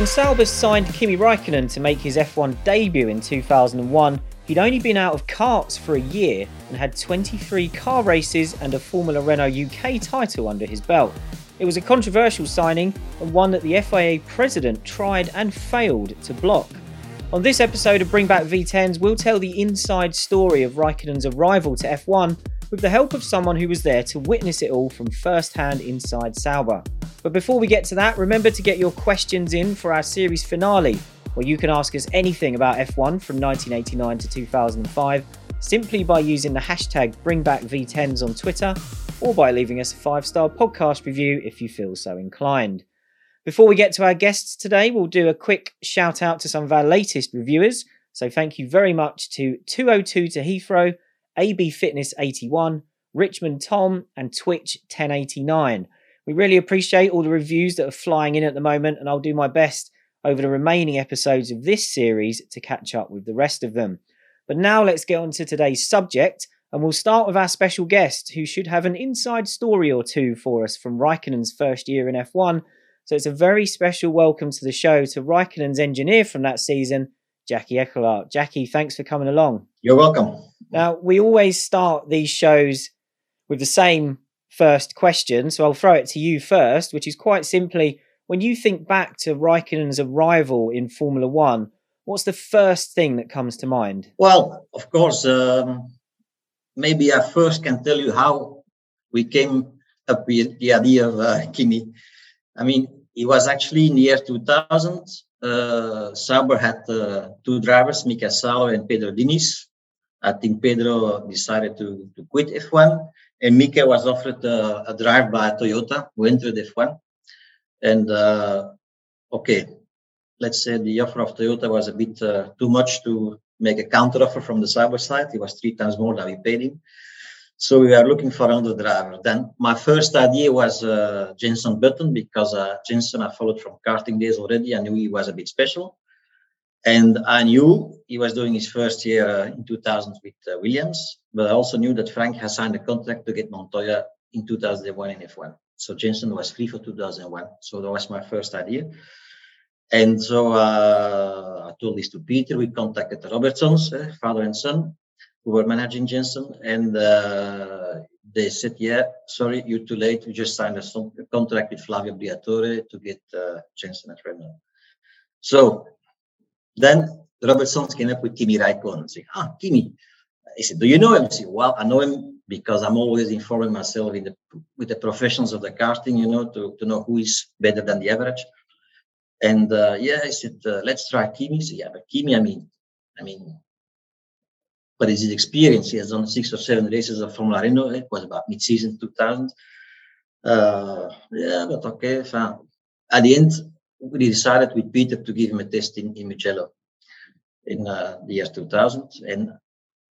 When Sauber signed Kimi Raikkonen to make his F1 debut in 2001, he'd only been out of karts for a year and had 23 car races and a Formula Renault UK title under his belt. It was a controversial signing and one that the FIA president tried and failed to block. On this episode of Bring Back V10s, we'll tell the inside story of Raikkonen's arrival to F1 with the help of someone who was there to witness it all from first hand inside Sauber. But before we get to that, remember to get your questions in for our series finale, where you can ask us anything about F1 from 1989 to 2005 simply by using the hashtag BringBackV10s on Twitter or by leaving us a five star podcast review if you feel so inclined. Before we get to our guests today, we'll do a quick shout out to some of our latest reviewers. So thank you very much to 202 to Heathrow, AB Fitness 81, Richmond Tom, and Twitch 1089. We really appreciate all the reviews that are flying in at the moment, and I'll do my best over the remaining episodes of this series to catch up with the rest of them. But now let's get on to today's subject, and we'll start with our special guest, who should have an inside story or two for us from Raikkonen's first year in F1. So it's a very special welcome to the show to Raikkonen's engineer from that season, Jackie Eeckelaert. Jackie, thanks for coming along. You're welcome. Now, we always start these shows with the same first question. So I'll throw it to you first, which is quite simply when you think back to Raikkonen's arrival in Formula One, what's the first thing that comes to mind? Well, of course, um, maybe I first can tell you how we came up with the idea of uh, Kimi. I mean, it was actually in the year 2000. Uh, Sauber had uh, two drivers, Mika Salo and Pedro Diniz. I think Pedro decided to, to quit F1 and Mika was offered a, a drive by Toyota, who entered F1. And uh, okay, let's say the offer of Toyota was a bit uh, too much to make a counter offer from the Sauber side. It was three times more than we paid him. So we are looking for another driver. Then my first idea was uh, Jenson Button because uh, Jenson I followed from karting days already. I knew he was a bit special. And I knew he was doing his first year uh, in 2000 with uh, Williams, but I also knew that Frank had signed a contract to get Montoya in 2001 in F1. So Jenson was free for 2001. So that was my first idea. And so uh, I told this to Peter. We contacted the Robertsons, uh, father and son, who were managing Jenson. And uh, they said, yeah, sorry, you're too late. We just signed a contract with Flavio Briatore to get uh, Jenson at Renault. So then Robertson came up with Kimi Raikkonen, saying, ah, Kimi. He said, do you know him? I said, well, I know him because I'm always informing myself in the, with the professionals of the karting, you know, to, to know who is better than the average. And uh, yeah, I said, uh, let's try Kimi. He said, yeah, but Kimi, I mean, I mean, but is his experience? He has done six or seven races of Formula Renault. It was about mid-season 2000. Uh, yeah, but okay, fine. At the end, we decided with Peter to give him a test in, in Mugello in uh, the year 2000. And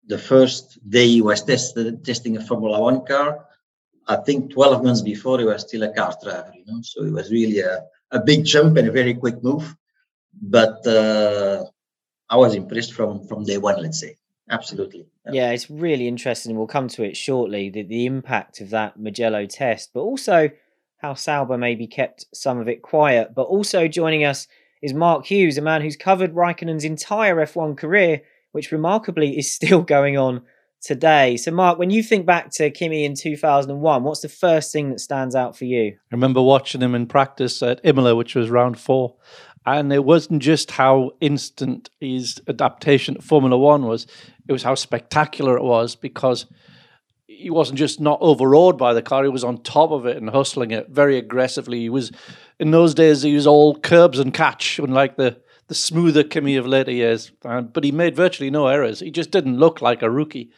the first day he was tested, testing a Formula One car, I think 12 months before he was still a kart driver, you know. So it was really a, a big jump and a very quick move. But uh, I was impressed from from day one, let's say. Absolutely. Yeah, it's really interesting. We'll come to it shortly. The, the impact of that Mugello test, but also how Sauber maybe kept some of it quiet. But also joining us is Mark Hughes, a man who's covered Raikkonen's entire F1 career, which remarkably is still going on today. So, Mark, when you think back to Kimi in 2001, what's the first thing that stands out for you? I remember watching him in practice at Imola, which was round four. And it wasn't just how instant his adaptation to Formula One was, it was how spectacular it was because he wasn't just not overawed by the car; he was on top of it and hustling it very aggressively. He was in those days he was all curbs and catch, unlike the the smoother Kimi of later years. but he made virtually no errors. He just didn't look like a rookie.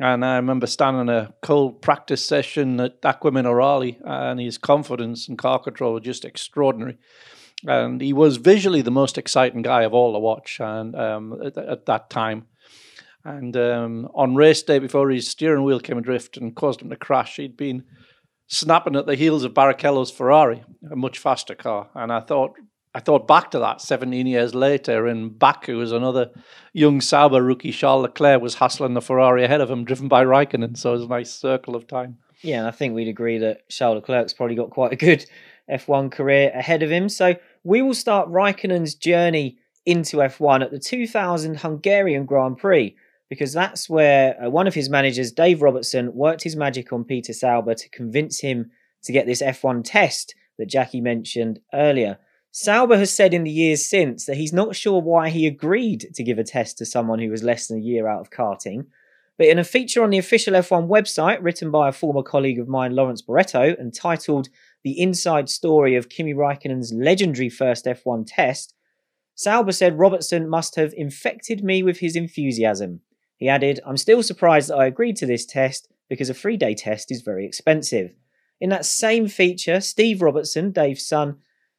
And I remember standing in a cold practice session at Acqua Minerali, and his confidence and car control were just extraordinary. And he was visually the most exciting guy of all to watch, and um, at, at that time. And um, on race day, before his steering wheel came adrift and caused him to crash, he'd been snapping at the heels of Barrichello's Ferrari, a much faster car. And I thought, I thought back to that 17 years later in Baku as another young Sauber rookie, Charles Leclerc, was hassling the Ferrari ahead of him, driven by Raikkonen. So it was a nice circle of time. Yeah, and I think we'd agree that Charles Leclerc's probably got quite a good F1 career ahead of him. So we will start Raikkonen's journey into F1 at the 2000 Hungarian Grand Prix because that's where uh, one of his managers, Dave Robertson, worked his magic on Peter Sauber to convince him to get this F1 test that Jackie mentioned earlier. Sauber has said in the years since that he's not sure why he agreed to give a test to someone who was less than a year out of karting. But in a feature on the official F1 website written by a former colleague of mine, Lawrence Barretto, and titled The Inside Story of Kimi Raikkonen's legendary first F1 test, Sauber said Robertson must have infected me with his enthusiasm. He added, I'm still surprised that I agreed to this test because a three day test is very expensive. In that same feature, Steve Robertson, Dave's son,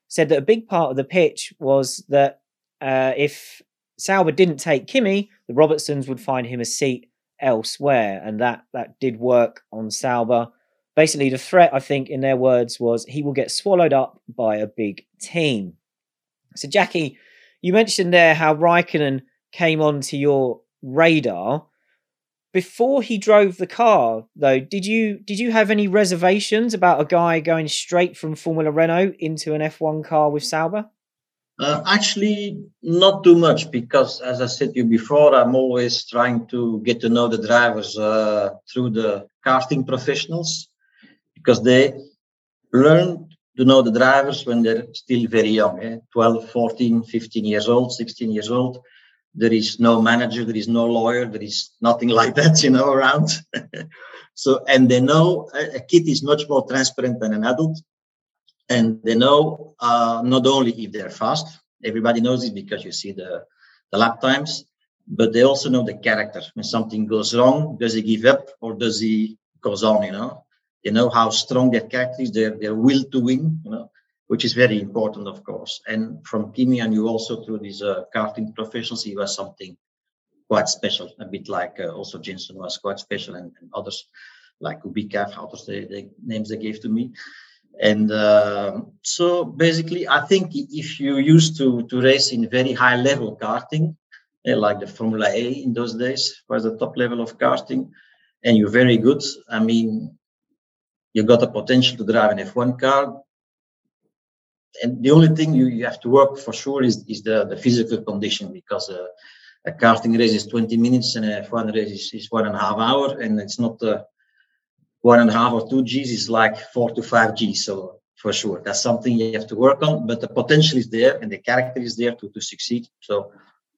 said that a big part of the pitch was that uh, if Sauber didn't take Kimi, the Robertsons would find him a seat elsewhere, and that that did work on Sauber. Basically, the threat, I think, in their words, was he will get swallowed up by a big team. So, Jackie, you mentioned there how Raikkonen came onto your radar. Before he drove the car, though, did you did you have any reservations about a guy going straight from Formula Renault into an F1 car with Sauber? Uh, actually, not too much because, as I said to you before, I'm always trying to get to know the drivers uh, through the karting professionals because they learn to know the drivers when they're still very young eh? 12, 14, 15 years old, 16 years old there is no manager there is no lawyer there is nothing like that you know around. So and they know a, kid is much more transparent than an adult. And they know uh, not only if they're fast everybody knows it because you see the the lap times but they also know the character when something goes wrong does he give up or does he goes on you know? They know how strong their character is their their will to win you know which is very important, of course. And from Kimi and you also through these uh, karting he was something quite special, a bit like uh, also Jenson was quite special and, and others like Kubica, others the, the names they gave to me. And uh, so basically, I think if you used to, to race in very high level karting, uh, like the Formula A in those days was the top level of karting, and you're very good, I mean, you got the potential to drive an F1 car, and the only thing you, you have to work for sure is, is the, the physical condition because uh, a karting race is 20 minutes and a F1 race is, is one and a half hour and it's not uh, one and a half or two G's, it's like four to five G's. So for sure, that's something you have to work on, but the potential is there and the character is there to, to succeed. So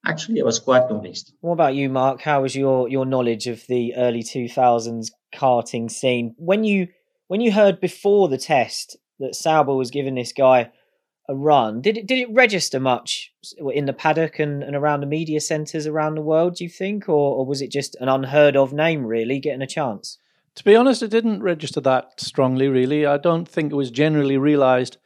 actually, I was quite convinced. What about you, Mark? How was your, your knowledge of the early 2000s karting scene? When you when you heard before the test that Sauber was giving this guy a run. Did it did it register much in the paddock and, and around the media centres around the world? Do you think, or, or was it just an unheard of name really getting a chance? To be honest, it didn't register that strongly. Really, I don't think it was generally realised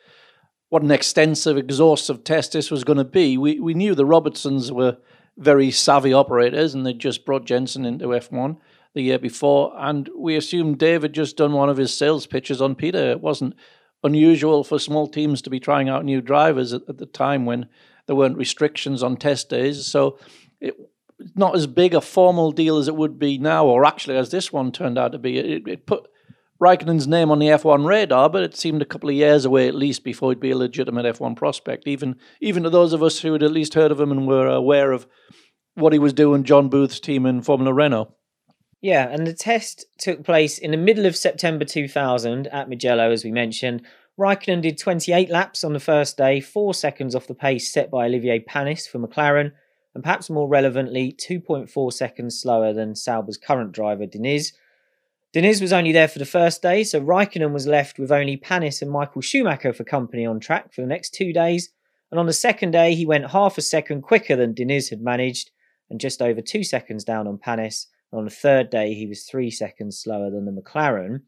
what an extensive, exhaustive test this was going to be. We we knew the Robertsons were very savvy operators, and they'd just brought Jenson into F one the year before, and we assumed David just done one of his sales pitches on Peter. It wasn't unusual for small teams to be trying out new drivers at, at the time when there weren't restrictions on test days. So it, not as big a formal deal as it would be now, or actually as this one turned out to be. It, it put Raikkonen's name on the F1 radar, but it seemed a couple of years away at least before he'd be a legitimate F1 prospect. Even even to those of us who had at least heard of him and were aware of what he was doing, John Booth's team in Formula Renault. Yeah, and the test took place in the middle of September 2000 at Mugello, as we mentioned. Raikkonen did 28 laps on the first day, four seconds off the pace set by Olivier Panis for McLaren, and perhaps more relevantly, 2.4 seconds slower than Sauber's current driver, Diniz. Diniz was only there for the first day, so Raikkonen was left with only Panis and Michael Schumacher for company on track for the next two days. And on the second day, he went half a second quicker than Diniz had managed, and just over two seconds down on Panis on the third day, he was three seconds slower than the McLaren.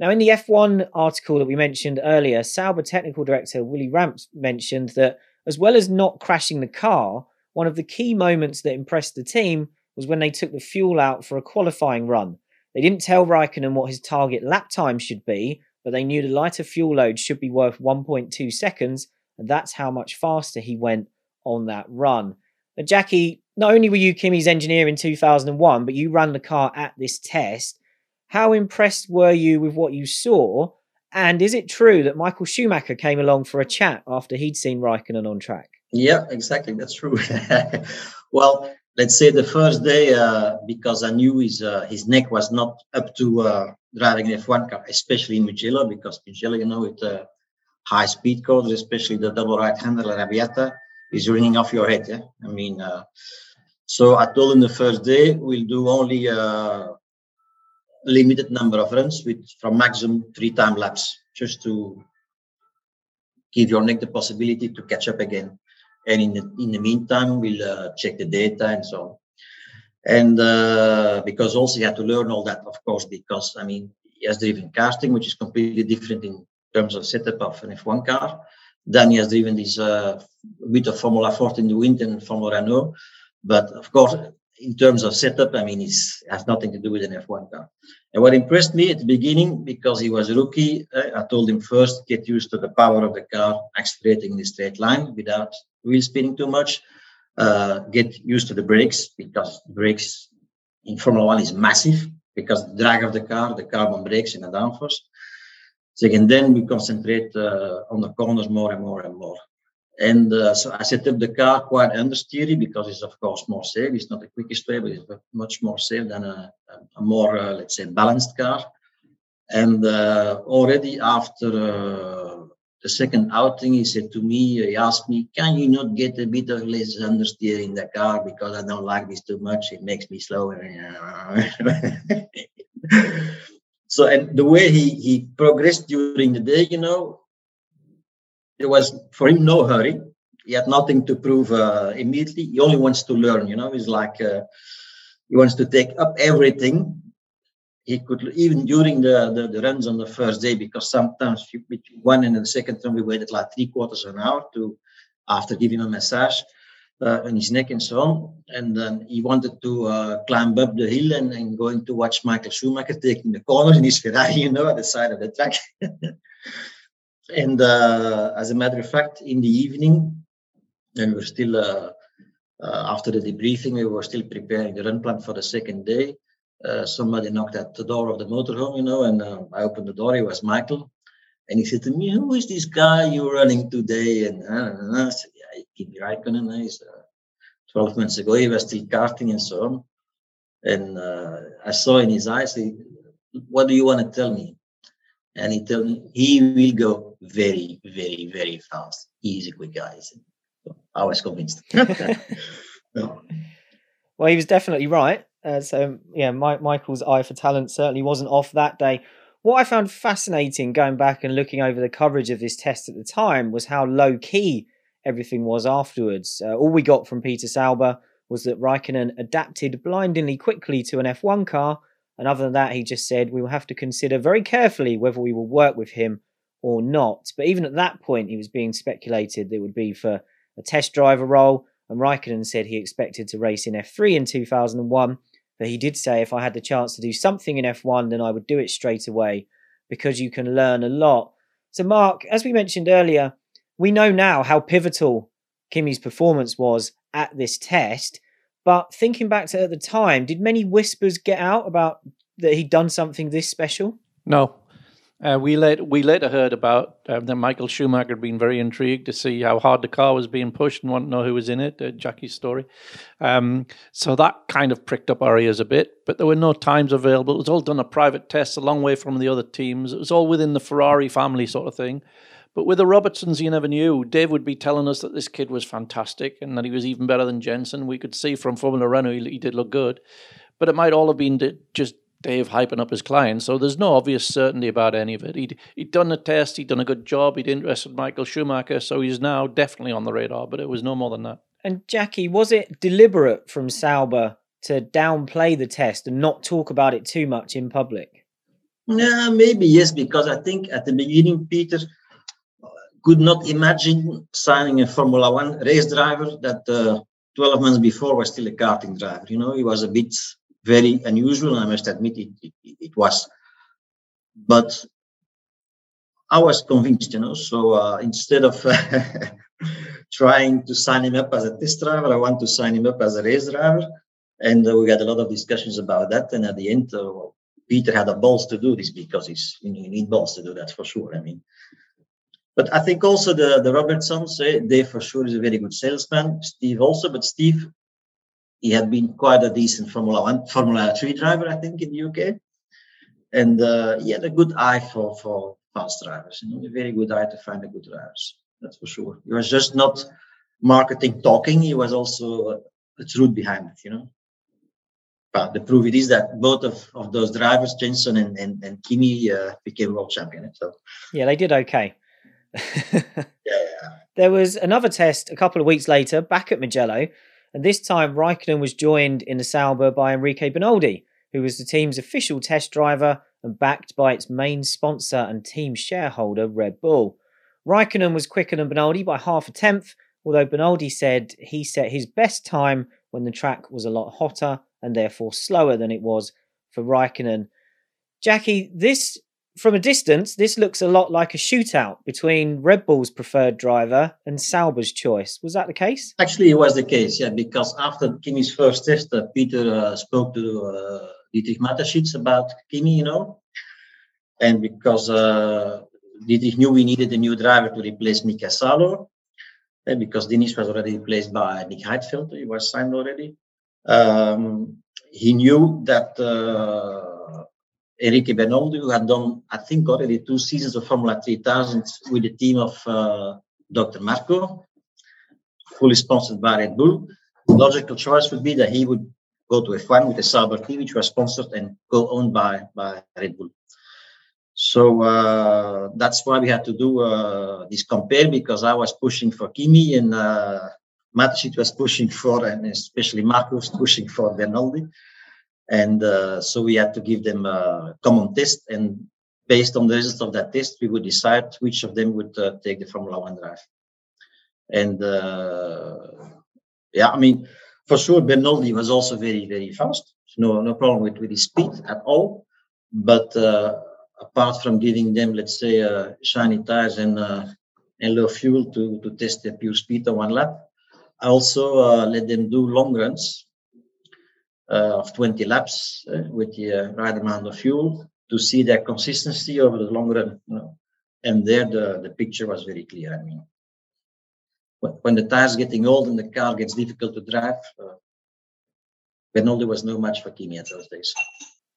Now, in the F1 article that we mentioned earlier, Sauber technical director Willy Rampf mentioned that as well as not crashing the car, one of the key moments that impressed the team was when they took the fuel out for a qualifying run. They didn't tell Raikkonen what his target lap time should be, but they knew the lighter fuel load should be worth 1.2 seconds, and that's how much faster he went on that run. Jackie, not only were you Kimi's engineer in 2001, but you ran the car at this test. How impressed were you with what you saw? And is it true that Michael Schumacher came along for a chat after he'd seen Raikkonen on track? Yeah, exactly. That's true. well, let's say the first day, uh, because I knew his uh, his neck was not up to uh, driving an F1 car, especially in Mugello, because Mugello, you know, with uh, high speed cars, especially the double right-hander Arrabbiata, is ringing off your head. Yeah, I mean, uh, so I told him the first day we'll do only a limited number of runs with from maximum three time laps, just to give your neck the possibility to catch up again. And in the in the meantime, we'll uh, check the data and so on. And uh, because also he had to learn all that, of course, because I mean he has driven karting, which is completely different in terms of setup of an F1 car. He has driven this uh, bit of Formula Ford in the wind and Formula Renault. But of course, in terms of setup, I mean, it has nothing to do with an F1 car. And what impressed me at the beginning, because he was a rookie, uh, I told him first get used to the power of the car accelerating in a straight line without wheel spinning too much. Uh, get used to the brakes because brakes in Formula One is massive because the drag of the car, the carbon brakes in the downforce. Second, then we concentrate uh, on the corners more and more and more. And uh, so I set up the car quite understeery because it's of course more safe. It's not the quickest way, but it's much more safe than a, a more, uh, let's say, balanced car. And uh, already after uh, the second outing, he said to me, he asked me, can you not get a bit of less understeer in the car because I don't like this too much. It makes me slower. so, and the way he, he progressed during the day, you know, there was for him no hurry. He had nothing to prove uh, immediately. He only wants to learn. You know, he's like uh, he wants to take up everything. He could even during the, the, the runs on the first day because sometimes between one and the second run we waited like three quarters of an hour to after giving a massage uh, on his neck and so on. And then he wanted to uh, climb up the hill and, and going to watch Michael Schumacher taking the corners in his Ferrari, you know, at the side of the track. And uh, as a matter of fact, in the evening, and we're still uh, uh, after the debriefing, we were still preparing the run plan for the second day. Uh, somebody knocked at the door of the motorhome, you know, and I opened the door. It was Michael, and he said to me, "Who is this guy you're running today?" And, I said, "Yeah, Kimi Raikkonen. He's 12 months ago. He was still karting and so on." And uh, I saw in his eyes, "What do you want to tell me?" And he told me he will go very, very, very fast. He's a quick guy. So I was convinced. no. Well, he was definitely right. Uh, so yeah, Mike, Michael's eye for talent certainly wasn't off that day. What I found fascinating going back and looking over the coverage of this test at the time was how low key everything was afterwards. Uh, all we got from Peter Sauber was that Raikkonen adapted blindingly quickly to an F1 car and other than that, he just said we will have to consider very carefully whether we will work with him or not. But even at that point, he was being speculated that it would be for a test driver role. And Raikkonen said he expected to race in F3 in 2001. But he did say if I had the chance to do something in F1, then I would do it straight away because you can learn a lot. So, Mark, as we mentioned earlier, we know now how pivotal Kimi's performance was at this test. But thinking back to at the time, did many whispers get out about that he'd done something this special? No. Uh, we later we later heard about um, that Michael Schumacher had been very intrigued to see how hard the car was being pushed and wanted to know who was in it. Uh, Jackie's story, um, so that kind of pricked up our ears a bit. But there were no times available. It was all done a private test, a long way from the other teams. It was all within the Ferrari family sort of thing. But with the Robertsons, you never knew. Dave would be telling us that this kid was fantastic and that he was even better than Jenson. We could see from Formula Renault he, he did look good. But it might all have been just Dave hyping up his client. So there's no obvious certainty about any of it. He'd, he'd done a test, he'd done a good job, he'd interested Michael Schumacher. So he's now definitely on the radar, but it was no more than that. And Jackie, was it deliberate from Sauber to downplay the test and not talk about it too much in public? Yeah, maybe yes, because I think at the beginning, Peter, could not imagine signing a Formula One race driver that uh, 12 months before was still a karting driver. You know, he was a bit very unusual, I must admit it, it, it was. But I was convinced, you know, so uh, instead of trying to sign him up as a test driver, I want to sign him up as a race driver. And uh, we had a lot of discussions about that. And at the end, uh, Peter had the balls to do this because he's you, know, you need balls to do that for sure. I mean, but I think also the the Robertsons, eh, Dave for sure is a very good salesman. Steve also, but Steve, he had been quite a decent Formula One, Formula Three driver, I think, in the UK, and uh, he had a good eye for for fast drivers. You know, a very good eye to find the good drivers. That's for sure. He was just not marketing talking. He was also the truth behind it. You know. But the proof it is that both of, of those drivers, Jenson and, and, and Kimi, uh, became world champion. So yeah, they did okay. There was another test a couple of weeks later back at Mugello, and this time Raikkonen was joined in the Sauber by Enrique Bernoldi, who was the team's official test driver and backed by its main sponsor and team shareholder, Red Bull. Raikkonen was quicker than Bernoldi by half a tenth, although Bernoldi said he set his best time when the track was a lot hotter and therefore slower than it was for Raikkonen. Jackie, this from a distance, this looks a lot like a shootout between Red Bull's preferred driver and Sauber's choice. Was that the case? Actually, it was the case, yeah, because after Kimi's first test, uh, Peter uh, spoke to uh, Dietrich Mateschitz about Kimi, you know, and because uh, Dietrich knew we needed a new driver to replace Mika Salo, and because Diniz was already replaced by Nick Heidfeld, he was signed already. Um, he knew that uh, Enrique Bernoldi, who had done, I think, already two seasons of Formula 3000 with the team of uh, Dr. Marko, fully sponsored by Red Bull, the logical choice would be that he would go to F1 with the Sauber team, which was sponsored and co-owned by, by Red Bull. So uh, that's why we had to do uh, this compare because I was pushing for Kimi and uh, was pushing for, and especially Marko's pushing for Bernoldi. And uh, so we had to give them a common test. And based on the results of that test, we would decide which of them would uh, take the Formula One drive. And uh, yeah, I mean, for sure, Bernoldi was also very, very fast. No, no problem with, with his speed at all. But uh, apart from giving them, let's say, uh, shiny tires and and low fuel to to test their pure speed on one lap, I also uh, let them do long runs of 20 laps uh, with the uh, right amount of fuel to see their consistency over the long run. You know? And there the, the picture was very clear. I mean, when, the tires getting old and the car gets difficult to drive, uh, Bernoldi was no match for Kimi at those days.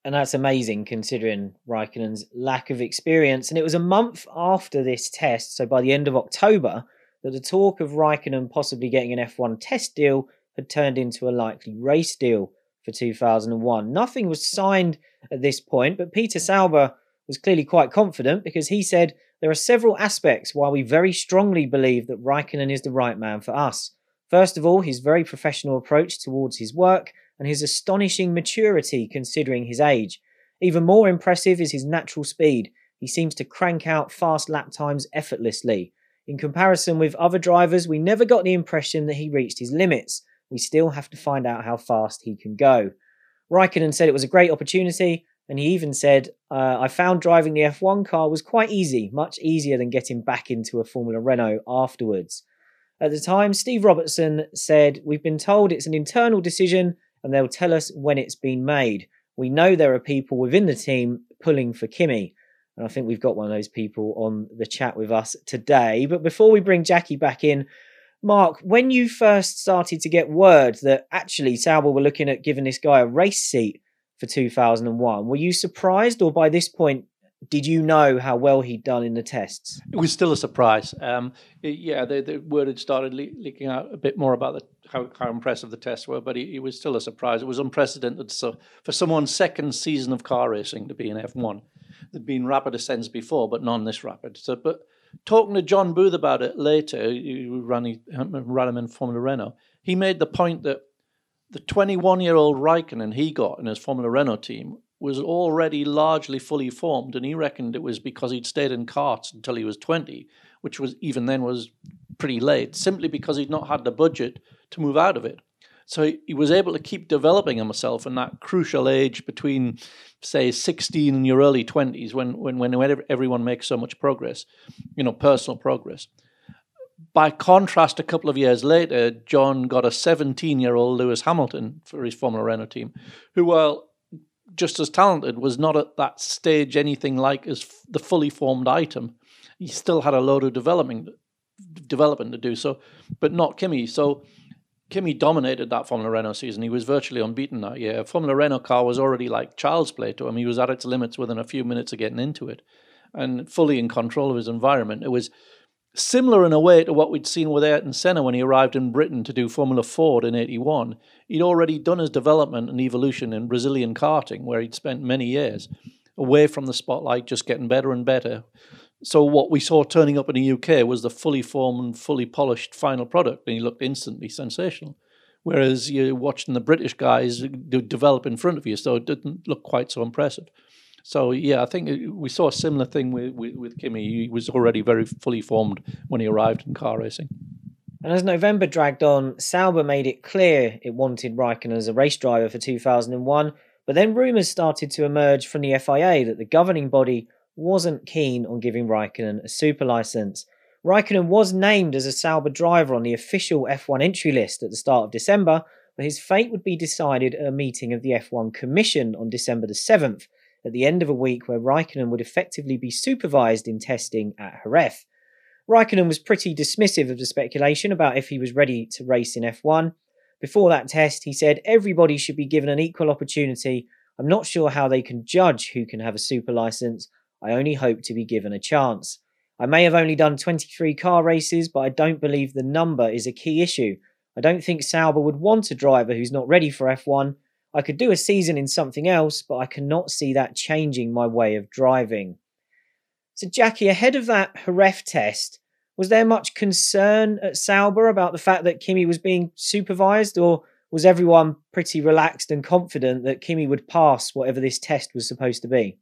And that's amazing considering Raikkonen's lack of experience. And it was a month after this test, so by the end of October, that the talk of Raikkonen possibly getting an F1 test deal had turned into a likely race deal for 2001. Nothing was signed at this point, but Peter Sauber was clearly quite confident because he said there are several aspects why we very strongly believe that Raikkonen is the right man for us. First of all, his very professional approach towards his work and his astonishing maturity considering his age. Even more impressive is his natural speed. He seems to crank out fast lap times effortlessly. In comparison with other drivers, we never got the impression that he reached his limits. We still have to find out how fast he can go. Raikkonen said it was a great opportunity, and he even said, uh, I found driving the F1 car was quite easy, much easier than getting back into a Formula Renault afterwards. At the time, Steve Robertson said, We've been told it's an internal decision and they'll tell us when it's been made. We know there are people within the team pulling for Kimi. And I think we've got one of those people on the chat with us today. But before we bring Jackie back in, Mark, when you first started to get word that actually Sauber were looking at giving this guy a race seat for 2001, were you surprised, or by this point, did you know how well he'd done in the tests? It was still a surprise. Um, it, yeah, the, the, word had started le- leaking out a bit more about the, how, how impressive the tests were, but it, it, was still a surprise. It was unprecedented so, for someone's second season of car racing to be in F1. There'd been rapid ascents before, but none this rapid. So, but talking to John Booth about it later, who ran, ran him in Formula Renault, he made the point that the 21 year old Raikkonen he got in his Formula Renault team was already largely fully formed, and he reckoned it was because he'd stayed in karts until he was 20, which was even then was pretty late, simply because he'd not had the budget to move out of it. So he was able to keep developing himself in that crucial age between, say, 16 and your early 20s, when, when, when everyone makes so much progress, you know, personal progress. By contrast, a couple of years later, John got a 17 year old Lewis Hamilton for his Formula Renault team, who, while just as talented, was not at that stage anything like as the fully formed item. He still had a load of developing development to do so, but not Kimi. So Kimi dominated that Formula Renault season. He was virtually unbeaten that year. Formula Renault car was already like child's play to him. He was at its limits within a few minutes of getting into it, and fully in control of his environment. It was similar in a way to what we'd seen with Ayrton Senna when he arrived in Britain to do Formula Ford in 81. He'd already done his development and evolution in Brazilian karting, where he'd spent many years away from the spotlight, just getting better and better. So what we saw turning up in the UK was the fully formed, and fully polished final product, and he looked instantly sensational. Whereas you're watching the British guys develop in front of you, so it didn't look quite so impressive. So yeah, I think uh, we saw a similar thing with, with, with Kimi. He was already very fully formed when he arrived in car racing. And as November dragged on, Sauber made it clear it wanted Raikkonen as a race driver for 2001, but then rumours started to emerge from the FIA that the governing body wasn't keen on giving Raikkonen a super license. Raikkonen was named as a Sauber driver on the official F1 entry list at the start of December, but his fate would be decided at a meeting of the F1 Commission on December the 7th, at the end of a week where Raikkonen would effectively be supervised in testing at Jerez. Raikkonen was pretty dismissive of the speculation about if he was ready to race in F1. Before that test, he said everybody should be given an equal opportunity. I'm not sure how they can judge who can have a super license. I only hope to be given a chance. I may have only done 23 car races, but I don't believe the number is a key issue. I don't think Sauber would want a driver who's not ready for F1, I could do a season in something else, but I cannot see that changing my way of driving. So, Jackie, ahead of that Jerez test, was there much concern at Sauber about the fact that Kimi was being supervised, or was everyone pretty relaxed and confident that Kimi would pass whatever this test was supposed to be?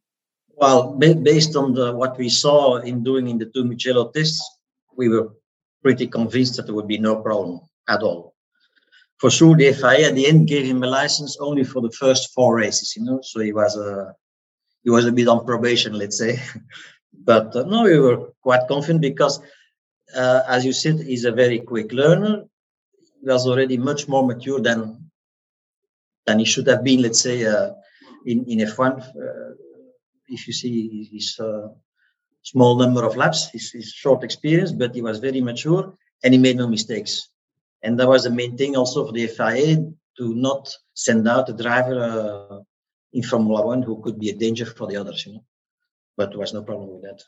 Well, based on the, what we saw in doing in the two Mugello tests, we were pretty convinced that there would be no problem at all for sure the FIA at the end gave him a license only for the first four races, you know. So he was a he was a bit on probation, let's say. but uh, no, we were quite confident because, uh, as you said, he's a very quick learner. He was already much more mature than than he should have been, let's say, uh, in in F1. If you see his uh, small number of laps, his, his short experience, but he was very mature and he made no mistakes. And that was the main thing also for the FIA to not send out a driver uh, in Formula One who could be a danger for the others, you know. But there was no problem with that.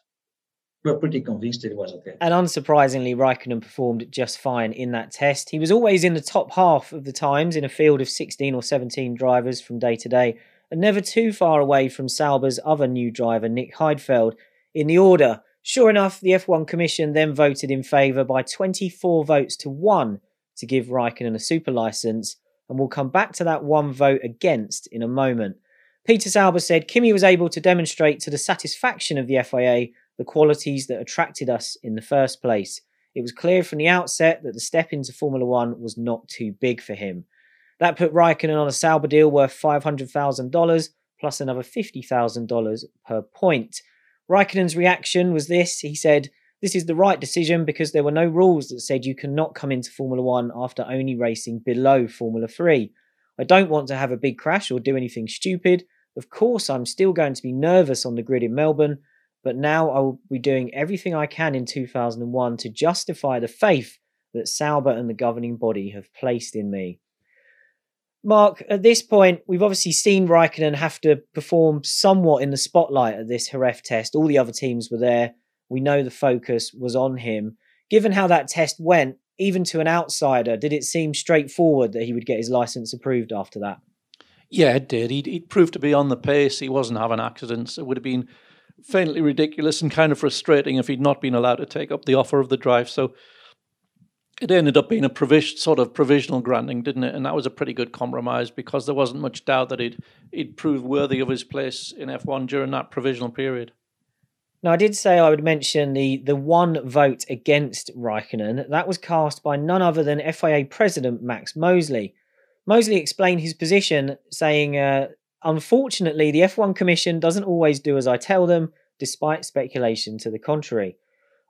We're pretty convinced it was okay. And unsurprisingly, Raikkonen performed just fine in that test. He was always in the top half of the times in a field of 16 or 17 drivers from day to day, and never too far away from Sauber's other new driver, Nick Heidfeld, in the order. Sure enough, the F1 Commission then voted in favour by 24 votes to 1 to give Raikkonen a super license, and we'll come back to that one vote against in a moment. Peter Sauber said Kimi was able to demonstrate to the satisfaction of the FIA the qualities that attracted us in the first place. It was clear from the outset that the step into Formula One was not too big for him. That put Raikkonen on a Sauber deal worth $500,000 plus another $50,000 per point. Raikkonen's reaction was this he said, this is the right decision because there were no rules that said you cannot come into Formula One after only racing below Formula 3. I don't want to have a big crash or do anything stupid. Of course, I'm still going to be nervous on the grid in Melbourne, but now I will be doing everything I can in 2001 to justify the faith that Sauber and the governing body have placed in me. Mark, at this point, we've obviously seen Raikkonen have to perform somewhat in the spotlight at this Jerez test. All the other teams were there. We know the focus was on him. Given how that test went, even to an outsider, did it seem straightforward that he would get his license approved after that? Yeah, it did. He'd, he'd proved to be on the pace. He wasn't having accidents. It would have been faintly ridiculous and kind of frustrating if he'd not been allowed to take up the offer of the drive. So it ended up being a provision, sort of provisional granting, didn't it? And that was a pretty good compromise because there wasn't much doubt that he'd he'd proved worthy of his place in F1 during that provisional period. Now, I did say I would mention the, the one vote against Raikkonen. That was cast by none other than FIA President Max Mosley. Mosley explained his position, saying, uh, Unfortunately, the F1 Commission doesn't always do as I tell them, despite speculation to the contrary.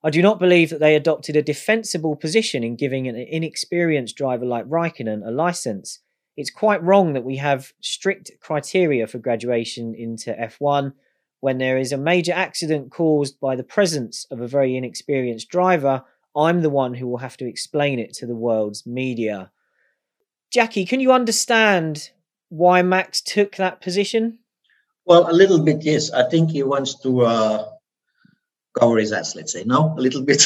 I do not believe that they adopted a defensible position in giving an inexperienced driver like Raikkonen a license. it's quite wrong that we have strict criteria for graduation into F1 when there is a major accident caused by the presence of a very inexperienced driver. I'm the one who will have to explain it to the world's media. Jackie, can you understand why Max took that position? Well, a little bit, yes. I think he wants to uh, cover his ass, let's say. No, a little bit.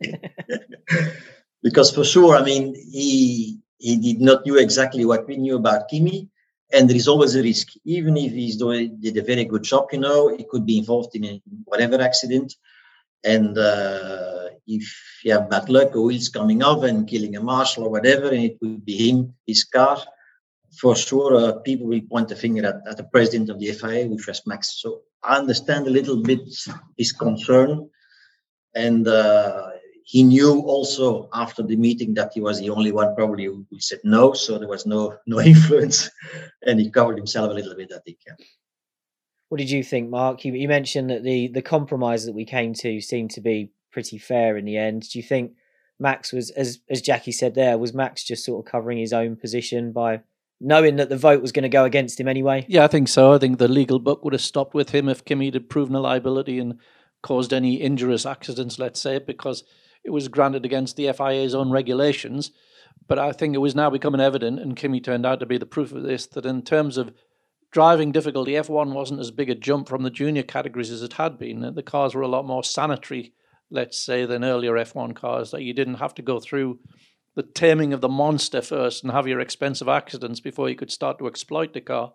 because for sure, I mean, he he did not knew exactly what we knew about Kimi, and there is always a risk. Even if he's doing did a very good job, you know, he could be involved in a, whatever accident, and uh, if you have bad luck, a wheel's coming off and killing a marshal or whatever, and it would be him, his car. For sure, uh, people will point the finger at, at the president of the FIA, which was Max. So understand a little bit his concern, and uh, he knew also after the meeting that he was the only one probably who said no, so there was no no influence, and he covered himself a little bit. I think. What did you think, Mark? You, you mentioned that the the compromise that we came to seemed to be pretty fair in the end. Do you think Max was, as as Jackie said there, was Max just sort of covering his own position by knowing that the vote was going to go against him anyway? Yeah, I think so. I think the legal book would have stopped with him if Kimi had proven a liability and caused any injurious accidents, let's say, because it was granted against the FIA's own regulations. But I think it was now becoming evident, and Kimi turned out to be the proof of this, that in terms of driving difficulty, F1 wasn't as big a jump from the junior categories as it had been. The cars were a lot more sanitary, let's say, than earlier F1 cars, that you didn't have to go through the taming of the monster first and have your expensive accidents before you could start to exploit the car.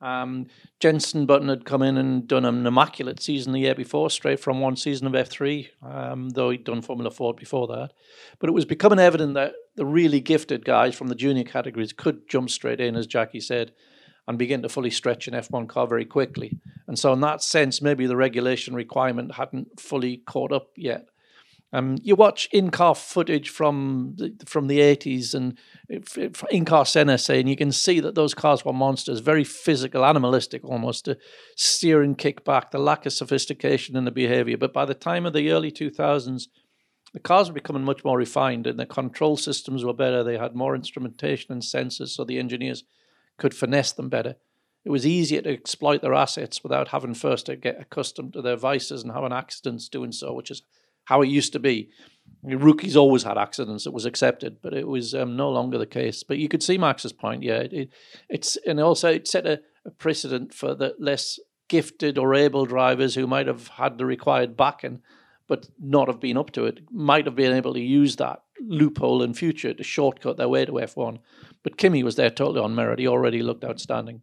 Um, Jenson Button had come in and done an immaculate season the year before, straight from one season of F3, um, though he'd done Formula Ford before that. But it was becoming evident that the really gifted guys from the junior categories could jump straight in, as Jackie said, and begin to fully stretch an F1 car very quickly. And so, in that sense, maybe the regulation requirement hadn't fully caught up yet. Um, you watch in-car footage from the, from the 80s and in-car Senna, say, and you can see that those cars were monsters, very physical, animalistic almost, to steer and kick back, the lack of sophistication in the behavior. But by the time of the early 2000s, the cars were becoming much more refined and the control systems were better. They had more instrumentation and sensors, so the engineers could finesse them better. It was easier to exploit their assets without having first to get accustomed to their vices and having accidents doing so, which is how it used to be. rookies always had accidents; it was accepted, but it was um, no longer the case. But you could see Max's point. Yeah, it, it's and also it set a, a, precedent for the less gifted or able drivers who might have had the required backing, but not have been up to it. Might have been able to use that loophole in future to shortcut their way to F1. But Kimi was there totally on merit. He already looked outstanding.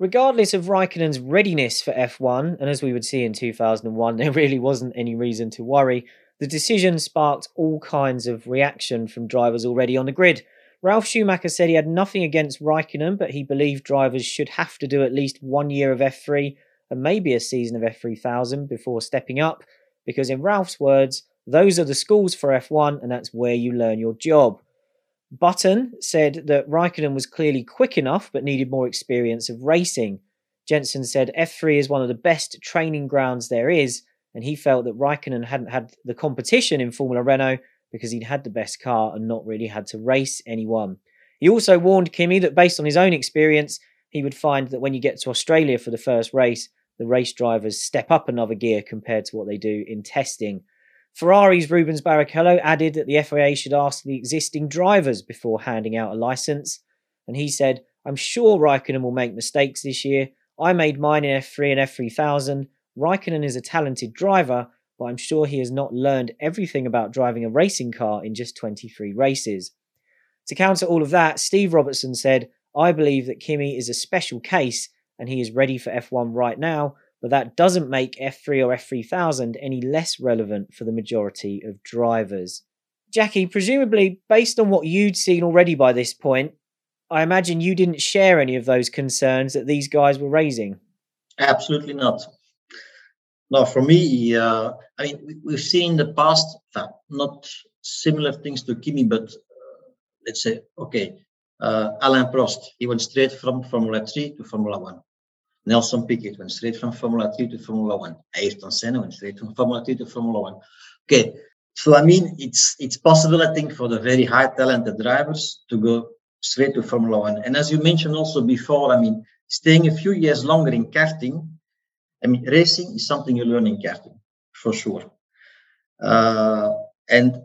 Regardless of Raikkonen's readiness for F1, and as we would see in 2001, there really wasn't any reason to worry, the decision sparked all kinds of reaction from drivers already on the grid. Ralf Schumacher said he had nothing against Raikkonen, but he believed drivers should have to do at least one year of F3 and maybe a season of F3000 before stepping up, because in Ralf's words, those are the schools for F1 and that's where you learn your job. Button said that Raikkonen was clearly quick enough but needed more experience of racing. Jenson said F3 is one of the best training grounds there is, and he felt that Raikkonen hadn't had the competition in Formula Renault because he'd had the best car and not really had to race anyone. He also warned Kimi that based on his own experience, he would find that when you get to Australia for the first race, the race drivers step up another gear compared to what they do in testing. Ferrari's Rubens Barrichello added that the FIA should ask the existing drivers before handing out a license. And he said, I'm sure Raikkonen will make mistakes this year. I made mine in F3 and F3000. Raikkonen is a talented driver, but I'm sure he has not learned everything about driving a racing car in just 23 races. To counter all of that, Steve Robertson said, I believe that Kimi is a special case and he is ready for F1 right now, but that doesn't make F3 or F3000 any less relevant for the majority of drivers. Jackie, presumably based on what you'd seen already by this point, I imagine you didn't share any of those concerns that these guys were raising. Absolutely not. No, for me, uh, I mean, we've seen the past, not similar things to Kimi, but uh, let's say, okay, uh, Alain Prost, he went straight from Formula 3 to Formula 1. Nelson Piquet went straight from Formula 3 to Formula 1. Ayrton Senna went straight from Formula 3 to Formula 1. Okay, so I mean, it's it's possible, I think, for the very high talented drivers to go straight to Formula One. And as you mentioned also before, I mean, staying a few years longer in karting, I mean, racing is something you learn in karting for sure. Uh, and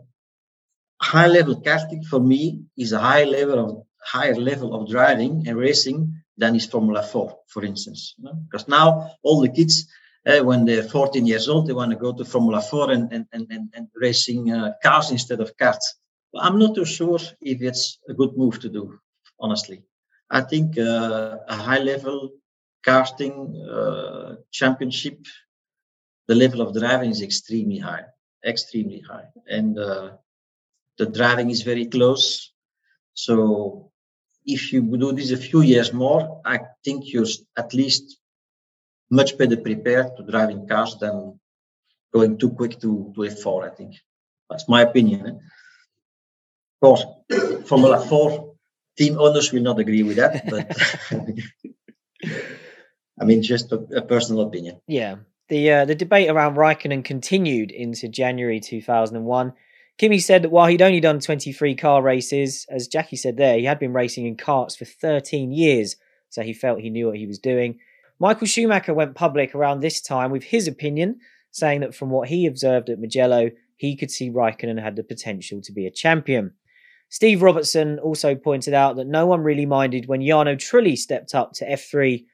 high level karting for me is a high level of higher level of driving and racing than is Formula 4, for instance. Because now all the kids, uh, when they're 14 years old, they want to go to Formula 4 and, and, and, and racing uh, cars instead of karts. I'm not too sure if it's a good move to do, honestly. I think uh, a high level karting uh, championship, the level of driving is extremely high, extremely high. And uh, the driving is very close. So if you do this a few years more, I think you're at least much better prepared to drive in cars than going too quick to, to F4, I think. That's my opinion. Eh? Of course, Formula 4 team owners will not agree with that, but I mean, just a, a, personal opinion. Yeah. The, uh, the debate around Raikkonen continued into January 2001 Kimi said that while he'd only done 23 car races, as Jackie said there, he had been racing in karts for 13 years, so he felt he knew what he was doing. Michael Schumacher went public around this time with his opinion, saying that from what he observed at Mugello, he could see Raikkonen had the potential to be a champion. Steve Robertson also pointed out that no one really minded when Jarno Trulli stepped up to F3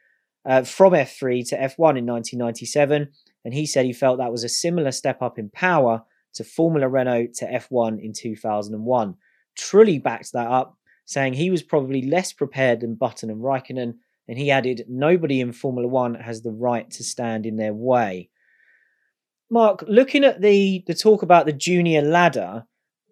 uh, from F3 to F1 in 1997, and he said he felt that was a similar step up in power to Formula Renault to F1 in 2001. Trulli backed that up, saying he was probably less prepared than Button and Raikkonen, and he added, Nobody in Formula One has the right to stand in their way. Mark, looking at the, the talk about the junior ladder,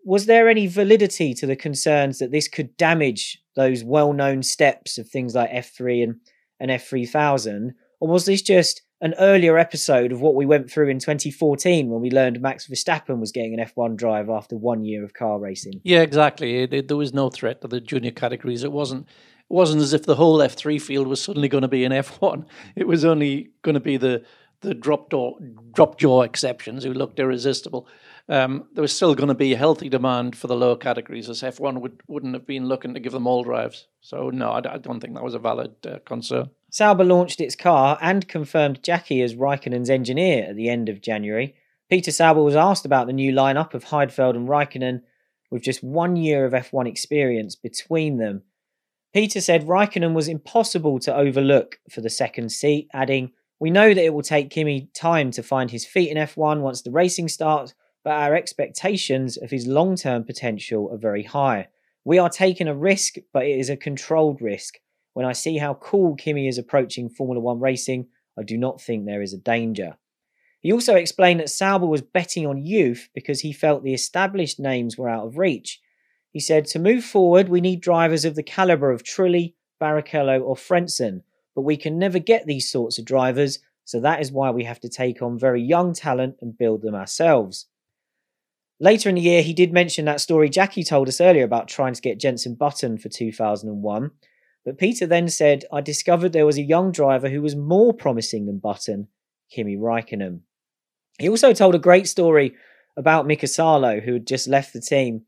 was there any validity to the concerns that this could damage those well known steps of things like F3 and, and F3000? Or was this just an earlier episode of what we went through in 2014 when we learned Max Verstappen was getting an F1 drive after one year of car racing. Yeah, exactly. It, it, there was no threat to the junior categories. It wasn't. It wasn't as if the whole F3 field was suddenly going to be an F1. It was only going to be the the drop door, drop jaw exceptions who looked irresistible. Um, there was still going to be healthy demand for the lower categories, as F1 would, wouldn't have been looking to give them all drives. So no, I, I don't think that was a valid uh, concern. Sauber launched its car and confirmed Jackie as Raikkonen's engineer at the end of January. Peter Sauber was asked about the new lineup of Heidfeld and Raikkonen, with just one year of F1 experience between them. Peter said Raikkonen was impossible to overlook for the second seat, adding, We know that it will take Kimi time to find his feet in F1 once the racing starts, but our expectations of his long term potential are very high. We are taking a risk, but it is a controlled risk. When I see how cool Kimi is approaching Formula One racing, I do not think there is a danger. He also explained that Sauber was betting on youth because he felt the established names were out of reach. He said, To move forward, we need drivers of the calibre of Trulli, Barrichello, or Frentzen, but we can never get these sorts of drivers, so that is why we have to take on very young talent and build them ourselves. Later in the year, he did mention that story Jackie told us earlier about trying to get Jenson Button for 2001. But Peter then said, I discovered there was a young driver who was more promising than Button, Kimi Raikkonen. He also told a great story about Mika Salo, who had just left the team.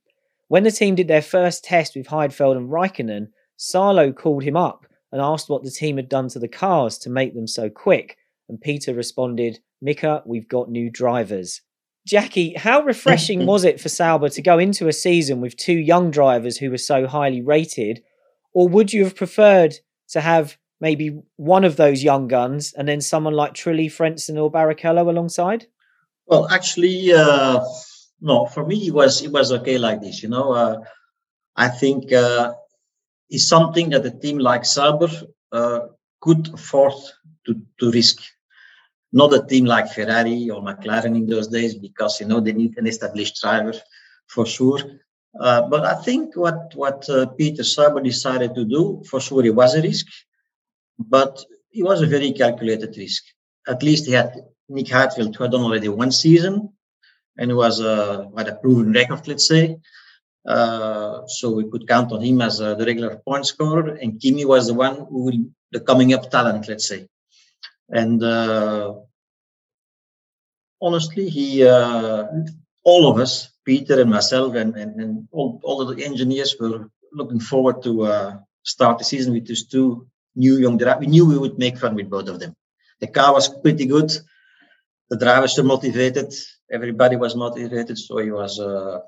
When the team did their first test with Heidfeld and Raikkonen, Salo called him up and asked what the team had done to the cars to make them so quick. And Peter responded, Mika, we've got new drivers. Jackie, how refreshing was it for Sauber to go into a season with two young drivers who were so highly rated or would you have preferred to have maybe one of those young guns and then someone like Trulli, Frentzen, or Barrichello alongside? Well, actually, uh, no. For me, it was it was okay like this. You know, uh, I think uh, it's something that a team like Sauber uh, could afford to to risk. Not a team like Ferrari or McLaren in those days, because you know they need an established driver for sure. Uh, but I think what what uh, Peter Sauber decided to do, for sure, it was a risk, but it was a very calculated risk. At least he had Nick Heidfeld, who had done already one season, and he was uh, had a proven record, let's say. Uh, so we could count on him as uh, the regular point scorer, and Kimi was the one who will the coming up talent, let's say. And uh, honestly, he all of us, Peter and myself, and, and, and all, all the engineers were looking forward to uh, start the season with these two new young drivers. We knew we would make fun with both of them. The car was pretty good. The drivers were motivated. Everybody was motivated. So it was uh,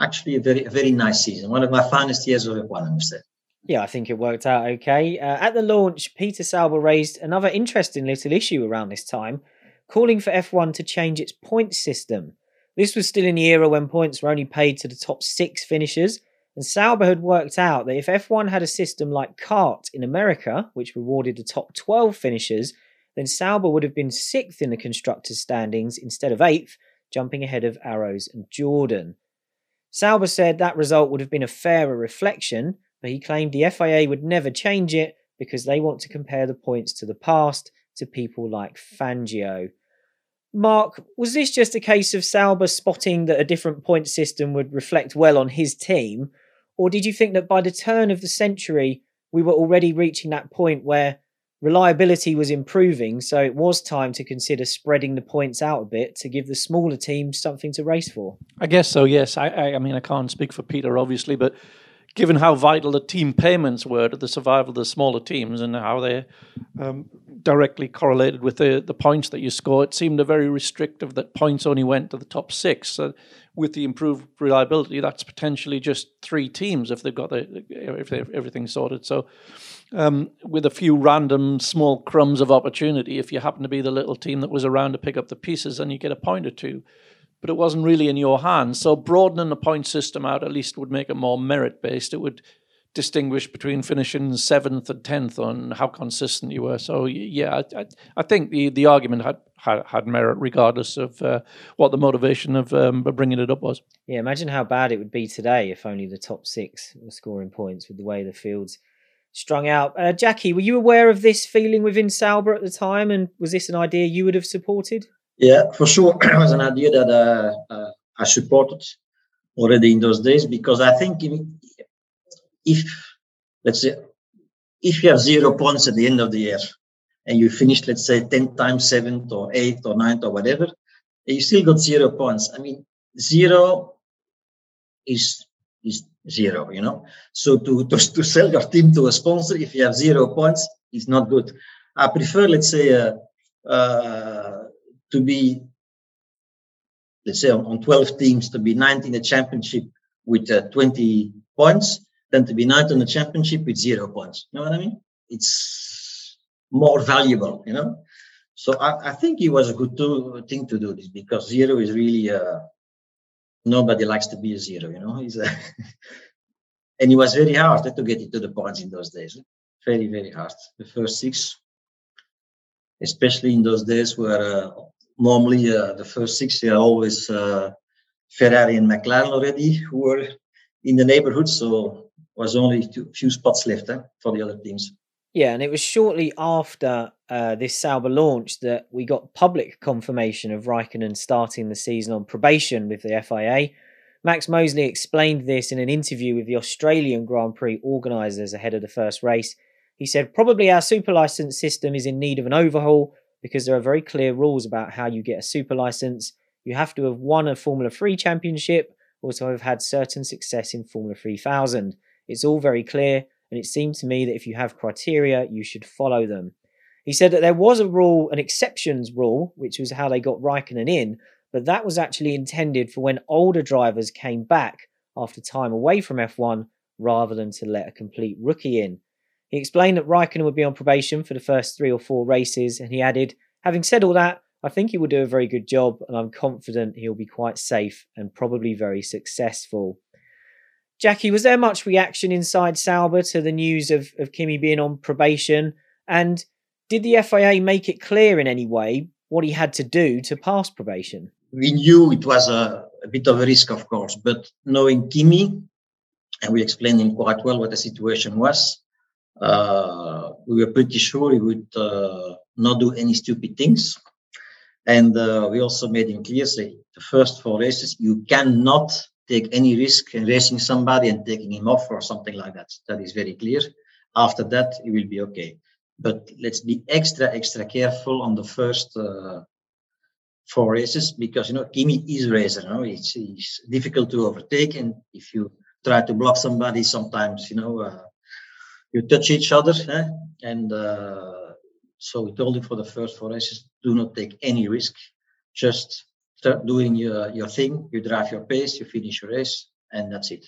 actually a very, a very nice season. One of my finest years of F1, I must say. Yeah, I think it worked out okay. Uh, at the launch, Peter Sauber raised another interesting little issue around this time, calling for F1 to change its points system. This was still in the era when points were only paid to the top six finishers, and Sauber had worked out that if F1 had a system like CART in America, which rewarded the top 12 finishers, then Sauber would have been sixth in the constructors' standings instead of eighth, jumping ahead of Arrows and Jordan. Sauber said that result would have been a fairer reflection, but he claimed the FIA would never change it because they want to compare the points to the past to people like Fangio. Mark, was this just a case of Sauber spotting that a different point system would reflect well on his team? Or did you think that by the turn of the century, we were already reaching that point where reliability was improving, so it was time to consider spreading the points out a bit to give the smaller teams something to race for? I guess so, yes. I, I, I mean, I can't speak for Peter, obviously, but given how vital the team payments were to the survival of the smaller teams and how they um, directly correlated with the, the points that you score, it seemed very restrictive that points only went to the top six. So with the improved reliability, that's potentially just three teams if they've got the, if they everything sorted. So um, with a few random small crumbs of opportunity, if you happen to be the little team that was around to pick up the pieces, then you get a point or two but it wasn't really in your hands. So broadening the point system out at least would make it more merit based. It would distinguish between finishing seventh and tenth on how consistent you were. So yeah, I, I think the, the argument had, had, had merit regardless of uh, what the motivation of um, bringing it up was. Yeah, imagine how bad it would be today if only the top six were scoring points with the way the fields strung out. Uh, Jackie, were you aware of this feeling within Sauber at the time, and was this an idea you would have supported? Yeah, for sure. it was an idea that uh, uh, I supported already in those days because I think if, let's say, if you have zero points at the end of the year and you finish, let's say, 10 times seventh or eighth or ninth or whatever, you still got zero points. I mean, zero is is zero, you know. So to, to, to sell your team to a sponsor if you have zero points is not good. I prefer, let's say, uh, uh, to be, let's say, on, on 12 teams, to be ninth in the championship with uh, 20 points than to be ninth in the championship with zero points. You know what I mean? It's more valuable, you know? So I, I think it was a good to, thing to do this because zero is really, uh, nobody likes to be a zero, you know? He's a and it was very hard to get it to the points in those days. Very, very hard. The first six, especially in those days where uh, normally uh, the first six are always uh, Ferrari and McLaren already who were in the neighborhood. So was only a few spots left eh, for the other teams. Yeah, and it was shortly after uh, this Sauber launch that we got public confirmation of Raikkonen starting the season on probation with the FIA. Max Mosley explained this in an interview with the Australian Grand Prix organisers ahead of the first race. He said, Probably our super license system is in need of an overhaul because there are very clear rules about how you get a super license. You have to have won a Formula 3 championship or to have had certain success in Formula 3000. It's all very clear, and it seemed to me that if you have criteria, you should follow them. He said that there was a rule, an exceptions rule, which was how they got Raikkonen in, but that was actually intended for when older drivers came back after time away from F1 rather than to let a complete rookie in. He explained that Raikkonen would be on probation for the first three or four races, and he added, Having said all that, I think he will do a very good job, and I'm confident he'll be quite safe and probably very successful. Jackie, was there much reaction inside Sauber to the news of, of Kimi being on probation? And did the FIA make it clear in any way what he had to do to pass probation? We knew it was a, a bit of a risk, of course, but knowing Kimi, and we explained him quite well what the situation was, uh, we were pretty sure he would uh, not do any stupid things. And uh, we also made him clear, say, the first four races, you cannot take any risk in racing somebody and taking him off or something like that. That is very clear. After that, it will be okay. But let's be extra, extra careful on the first uh, four races because you know Kimi is a racer. You know, it's, it's difficult to overtake, and if you try to block somebody, sometimes you know uh, you touch each other, eh? and uh, so we told him for the first four races, do not take any risk, just start doing your your thing. You drive your pace, you finish your race, and that's it.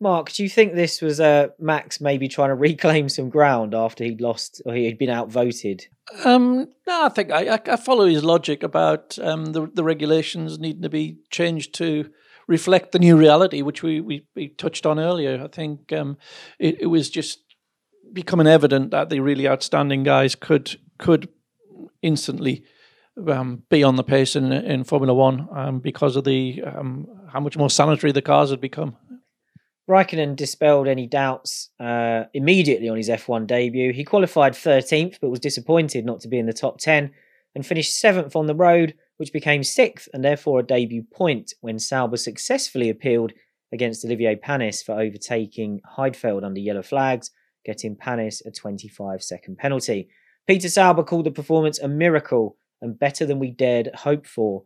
Mark, do you think this was uh, Max maybe trying to reclaim some ground after he'd lost or he had been outvoted? Um, no, I think I, I follow his logic about um, the the regulations needing to be changed to reflect the new reality, which we we, we touched on earlier. I think um, it, it was just becoming evident that the really outstanding guys could could instantly um, be on the pace in in Formula One um, because of the um, how much more sanitary the cars had become. Raikkonen dispelled any doubts uh, immediately on his F1 debut. He qualified 13th, but was disappointed not to be in the top 10 and finished 7th on the road, which became 6th and therefore a debut point when Sauber successfully appealed against Olivier Panis for overtaking Heidfeld under yellow flags, getting Panis a 25 second penalty. Peter Sauber called the performance a miracle and better than we dared hope for.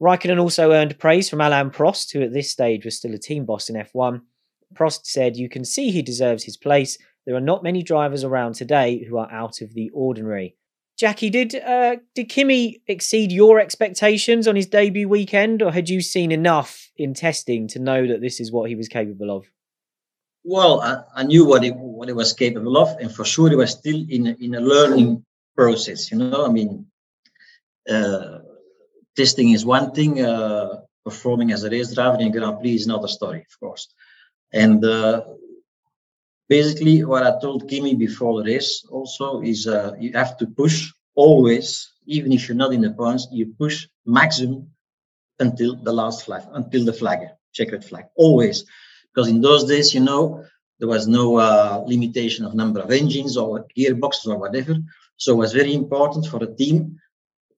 Raikkonen also earned praise from Alain Prost, who at this stage was still a team boss in F1 Prost said, You can see he deserves his place. There are not many drivers around today who are out of the ordinary. Jackie, did uh, did Kimi exceed your expectations on his debut weekend, or had you seen enough in testing to know that this is what he was capable of? Well, I, I knew what it what he was capable of, and for sure it was still in a, in a learning process. You know, I mean, uh, testing is one thing, uh, performing as a race driver in Grand Prix is another story, of course. And uh, basically, what I told Kimi before the race also is uh, you have to push always, even if you're not in the points, you push maximum until the last flag, until the flag, checkered flag, always. Because in those days, you know, there was no uh, limitation of number of engines or gearboxes or whatever. So it was very important for a team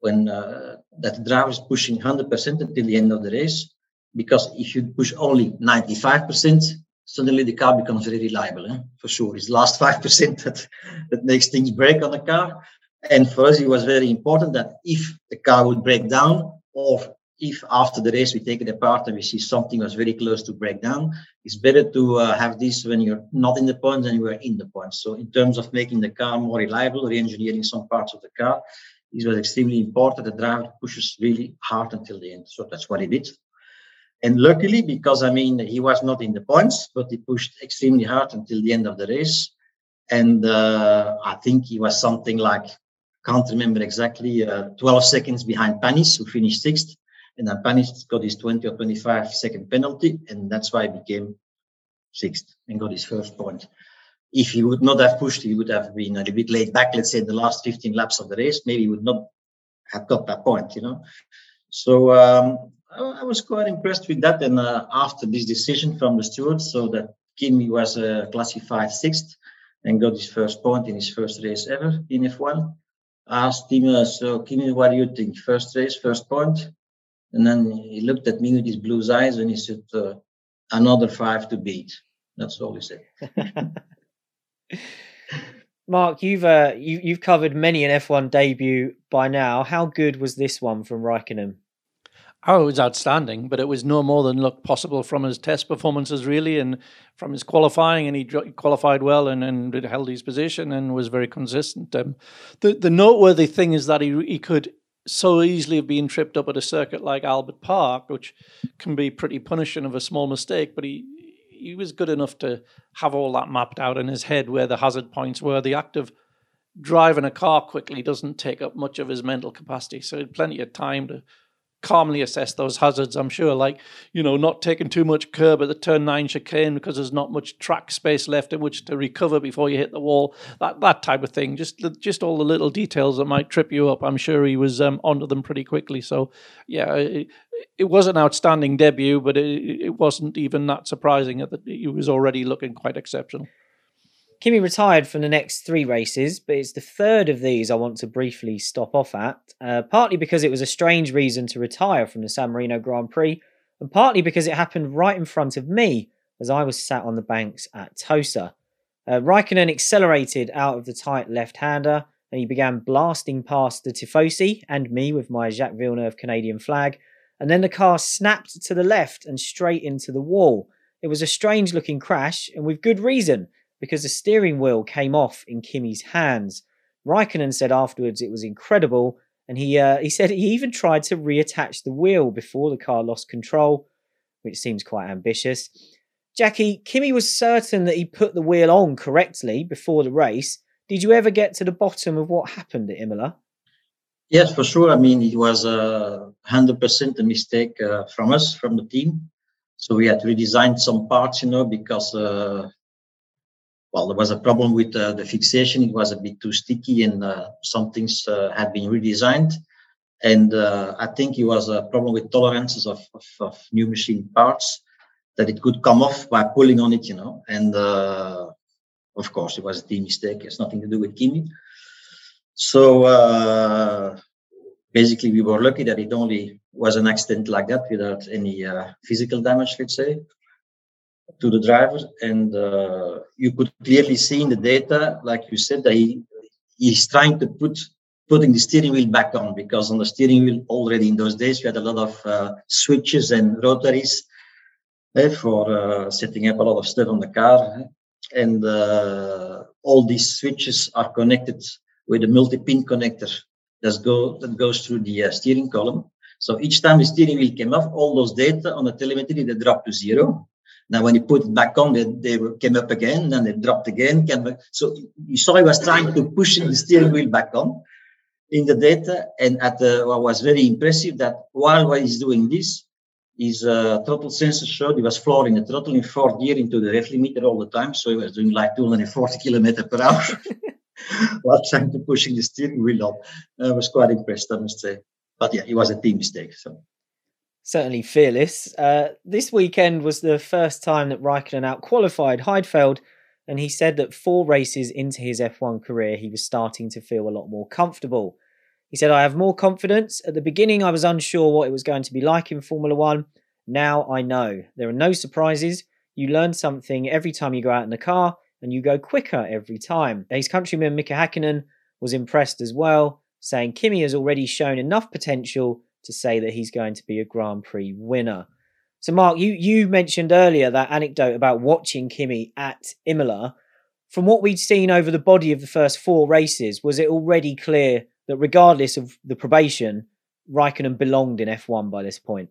when uh, that driver is pushing 100% until the end of the race. Because if you push only 95%, suddenly the car becomes very reliable, eh? for sure. It's the last 5% that, that makes things break on the car. And for us, it was very important that if the car would break down, or if after the race we take it apart and we see something was very close to break down, it's better to uh, have this when you're not in the points than you are in the points. So, in terms of making the car more reliable, re engineering some parts of the car, this was extremely important. The driver pushes really hard until the end. So, that's what he did. And luckily, because I mean, he was not in the points, but he pushed extremely hard until the end of the race. And uh, I think he was something like, can't remember exactly, uh, 12 seconds behind Panis, who finished sixth. And then Panis got his 20 or 25 second penalty. And that's why he became sixth and got his first point. If he would not have pushed, he would have been a little bit laid back, let's say, in the last 15 laps of the race. Maybe he would not have got that point, you know. So um, I was quite impressed with that. And uh, after this decision from the stewards, so that Kimi was uh, classified sixth and got his first point in his first race ever in F1. I asked him, uh, so Kimi, what do you think? First race, first point? And then he looked at me with his blue eyes and he said, uh, another five to beat. That's all he said. Mark, you've uh, you, you've covered many an F1 debut by now. How good was this one from Raikkonen? Oh, it was outstanding, but it was no more than looked possible from his test performances, really, and from his qualifying. And he qualified well and, and held his position and was very consistent. Um, the the noteworthy thing is that he he could so easily have been tripped up at a circuit like Albert Park, which can be pretty punishing of a small mistake. But he he was good enough to have all that mapped out in his head where the hazard points were. The act of driving a car quickly doesn't take up much of his mental capacity, so he had plenty of time to calmly assess those hazards, I'm sure, like, you know, not taking too much curb at the turn nine chicane because there's not much track space left in which to recover before you hit the wall, that that type of thing. Just just all the little details that might trip you up. I'm sure he was um, onto them pretty quickly. So, yeah, it, it was an outstanding debut, but it, it wasn't even that surprising that he was already looking quite exceptional. Kimi retired from the next three races, but it's the third of these I want to briefly stop off at, uh, partly because it was a strange reason to retire from the San Marino Grand Prix, and partly because it happened right in front of me as I was sat on the banks at Tosa. Uh, Raikkonen accelerated out of the tight left hander and he began blasting past the Tifosi and me with my Jacques Villeneuve Canadian flag. And then the car snapped to the left and straight into the wall. It was a strange looking crash, and with good reason, because the steering wheel came off in Kimi's hands. Raikkonen said afterwards it was incredible, and he uh, he said he even tried to reattach the wheel before the car lost control, which seems quite ambitious. Jackie, Kimi was certain that he put the wheel on correctly before the race. Did you ever get to the bottom of what happened at Imola? Yes, for sure. I mean, it was a hundred percent a mistake uh, from us, from the team. So we had redesigned some parts, you know, because uh, well, there was a problem with uh, the fixation. It was a bit too sticky, and uh, some things uh, had been redesigned. And uh, I think it was a problem with tolerances of, of, of, new machine parts that it could come off by pulling on it, you know. And uh, of course, it was a team mistake. It's nothing to do with Kimi. So uh, basically, we were lucky that it only was an accident like that without any physical damage, let's say to the driver, and uh, you could clearly see in the data, like you said, that he he's trying to put putting the steering wheel back on because on the steering wheel already in those days we had a lot of uh, switches and rotaries eh, for uh, setting up a lot of stuff on the car, eh? and uh, all these switches are connected with a multi-pin connector that go that goes through the uh, steering column. So each time the steering wheel came off, all those data on the telemetry they dropped to zero now, when you put it back on, they, they came up again, then they dropped again. So you saw he was trying to push the steering wheel back on in the data. And at the, what was very impressive that while he's doing this, his uh, throttle sensor showed he was flooring the throttle in fourth gear into the rev limiter all the time. So he was doing like 240 kilometer per hour while trying to pushing the steering wheel up. I was quite impressed, I must say. But yeah, it was a team mistake. So certainly fearless. Uh, this weekend was the first time that Raikkonen outqualified Heidfeld, and he said that four races into his F1 career, he was starting to feel a lot more comfortable. He said, I have more confidence. At the beginning, I was unsure what it was going to be like in Formula One. Now I know. There are no surprises. You learn something every time you go out in the car, and you go quicker every time. His countryman Mika Hakkinen was impressed as well, saying Kimi has already shown enough potential to say that he's going to be a Grand Prix winner. So, Mark, you, you mentioned earlier that anecdote about watching Kimi at Imola. From what we'd seen over the body of the first four races, was it already clear that regardless of the probation, Raikkonen belonged in F1 by this point?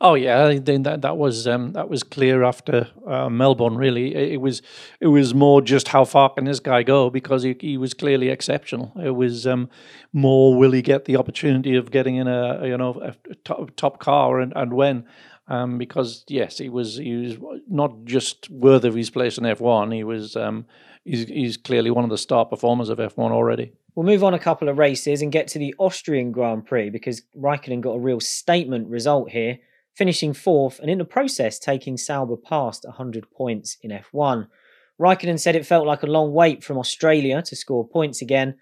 Oh yeah, I think that that was um, that was clear after uh, Melbourne. Really, it, it, was it was more just how far can this guy go because he, he was clearly exceptional. It was um, more will he get the opportunity of getting in a you know a top, top car and, and when. Um, because yes, he was he was not just worthy of his place in F one. He was um, he's he's clearly one of the star performers of F one already. We'll move on a couple of races and get to the Austrian Grand Prix because Raikkonen got a real statement result here, finishing fourth and in the process taking Sauber past 100 points in F1. Raikkonen said it felt like a long wait from Australia to score points again,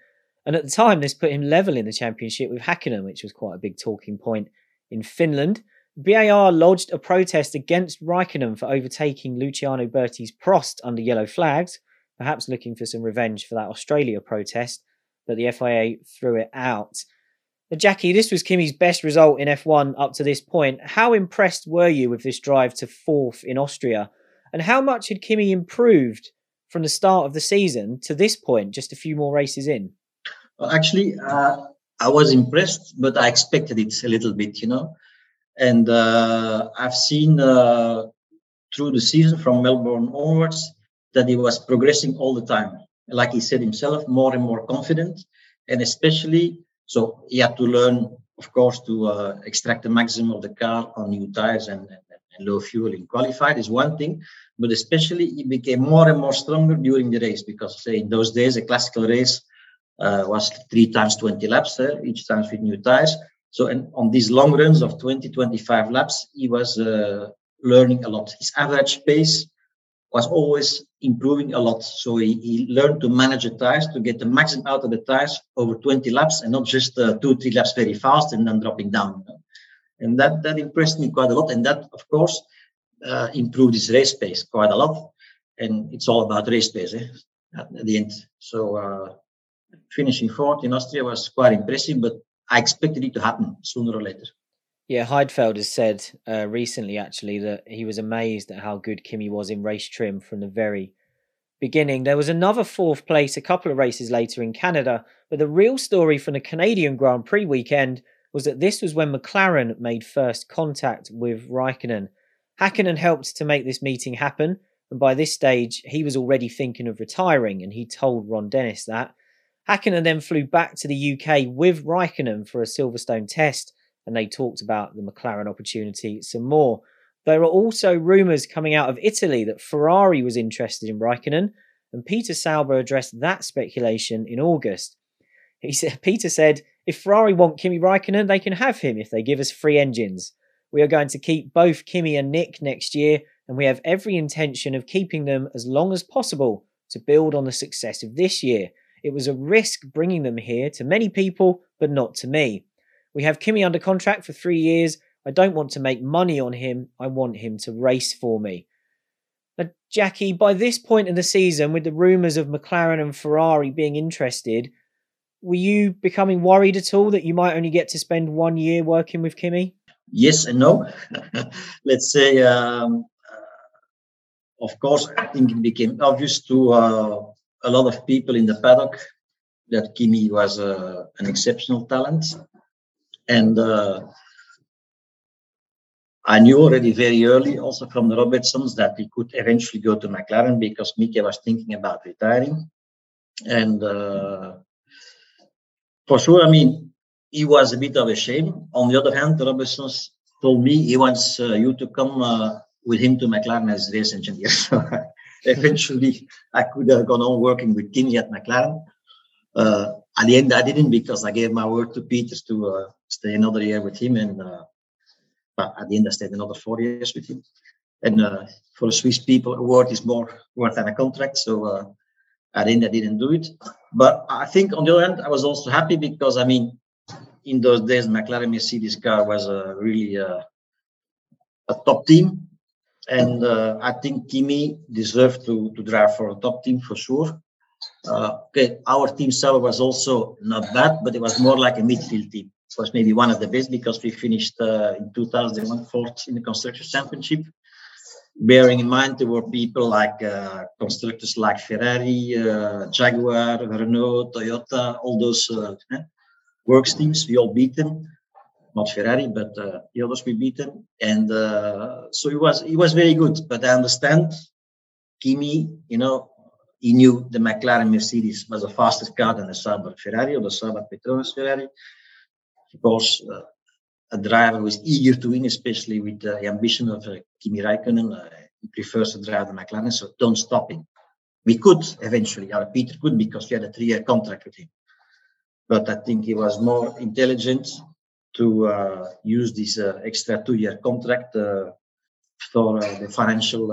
and at the time this put him level in the championship with Hakkinen, which was quite a big talking point in Finland. BAR lodged a protest against Raikkonen for overtaking Luciano Burti's Prost under yellow flags, perhaps looking for some revenge for that Australia protest but the FIA threw it out. Jackie, this was Kimi's best result in F1 up to this point. How impressed were you with this drive to fourth in Austria? And how much had Kimi improved from the start of the season to this point, just a few more races in? Well, actually, uh, I was impressed, but I expected it a little bit, you know. And uh, I've seen uh, through the season from Melbourne onwards that he was progressing all the time like he said himself, more and more confident. And especially, so he had to learn, of course, to uh, extract the maximum of the car on new tires and, and, and low fuel in qualified is one thing. But especially, he became more and more stronger during the race because, say, in those days, a classical race uh, was three times 20 laps, uh, each time with new tires. So, and on these long runs of 20, 25 laps, he was uh, learning a lot. His average pace was always improving a lot. So he, he learned to manage the tires to get the maximum out of the tires over 20 laps and not just uh, two, three laps very fast and then dropping down. And that, that impressed me quite a lot. And that, of course, uh, improved his race pace quite a lot. And it's all about race pace eh, at, the end. So uh, finishing fourth in Austria was quite impressive, but I expected it to happen sooner or later. Yeah, Heidfeld has said uh, recently actually that he was amazed at how good Kimi was in race trim from the very beginning. There was another fourth place a couple of races later in Canada, but the real story from the Canadian Grand Prix weekend was that this was when McLaren made first contact with Raikkonen. Hakkinen helped to make this meeting happen, and by this stage, he was already thinking of retiring, and he told Ron Dennis that. Hakkinen then flew back to the UK with Raikkonen for a Silverstone test, and they talked about the McLaren opportunity some more. There are also rumours coming out of Italy that Ferrari was interested in Raikkonen, and Peter Sauber addressed that speculation in August. He said, Peter said, if Ferrari want Kimi Raikkonen, they can have him if they give us free engines. We are going to keep both Kimi and Nick next year, and we have every intention of keeping them as long as possible to build on the success of this year. It was a risk bringing them here to many people, but not to me. We have Kimi under contract for three years. I don't want to make money on him. I want him to race for me. Now, Jackie, by this point in the season, with the rumours of McLaren and Ferrari being interested, were you becoming worried at all that you might only get to spend one year working with Kimi? Yes and no. Let's say, um, uh, of course, I think it became obvious to uh, a lot of people in the paddock that Kimi was uh, an exceptional talent. And uh, I knew already very early, also from the Robertsons, that he could eventually go to McLaren because Mika was thinking about retiring. And uh, for sure, I mean, he was a bit of a shame. On the other hand, the Robertsons told me he wants uh, you to come uh, with him to McLaren as race engineer. So eventually, I could have gone on working with Kimi at McLaren. Uh, at the end, I didn't because I gave my word to Peter to uh, stay another year with him, and uh, but at the end, I stayed another four years with him. And uh, for the Swiss people, a word is more worth than a contract. So uh, at the end, I didn't do it. But I think on the other hand, I was also happy because I mean, in those days, McLaren Mercedes car was a really uh, a top team, and uh, I think Kimi deserved to to drive for a top team for sure. Uh, okay, our team Sauber was also not bad, but it was more like a midfield team. Was maybe one of the best because we finished uh, in 2001 fourth in the constructors championship. Bearing in mind there were people like uh, constructors like Ferrari, uh, Jaguar, Renault, Toyota, all those uh, eh, works teams. We all beat them. Not Ferrari, but uh, the others we beat them, and so it was it was very good. But I understand Kimi, you know, he knew the McLaren Mercedes was a faster car than the Sauber Ferrari or the Sauber Petronas Ferrari. Because uh, a driver who is eager to win, especially with the ambition of uh, Kimi Raikkonen, uh, he prefers to drive the McLaren, so don't stop him. We could eventually, or Peter could, because we had a three-year contract with him. But I think he was more intelligent to uh, use this uh, extra two-year contract uh, for the financial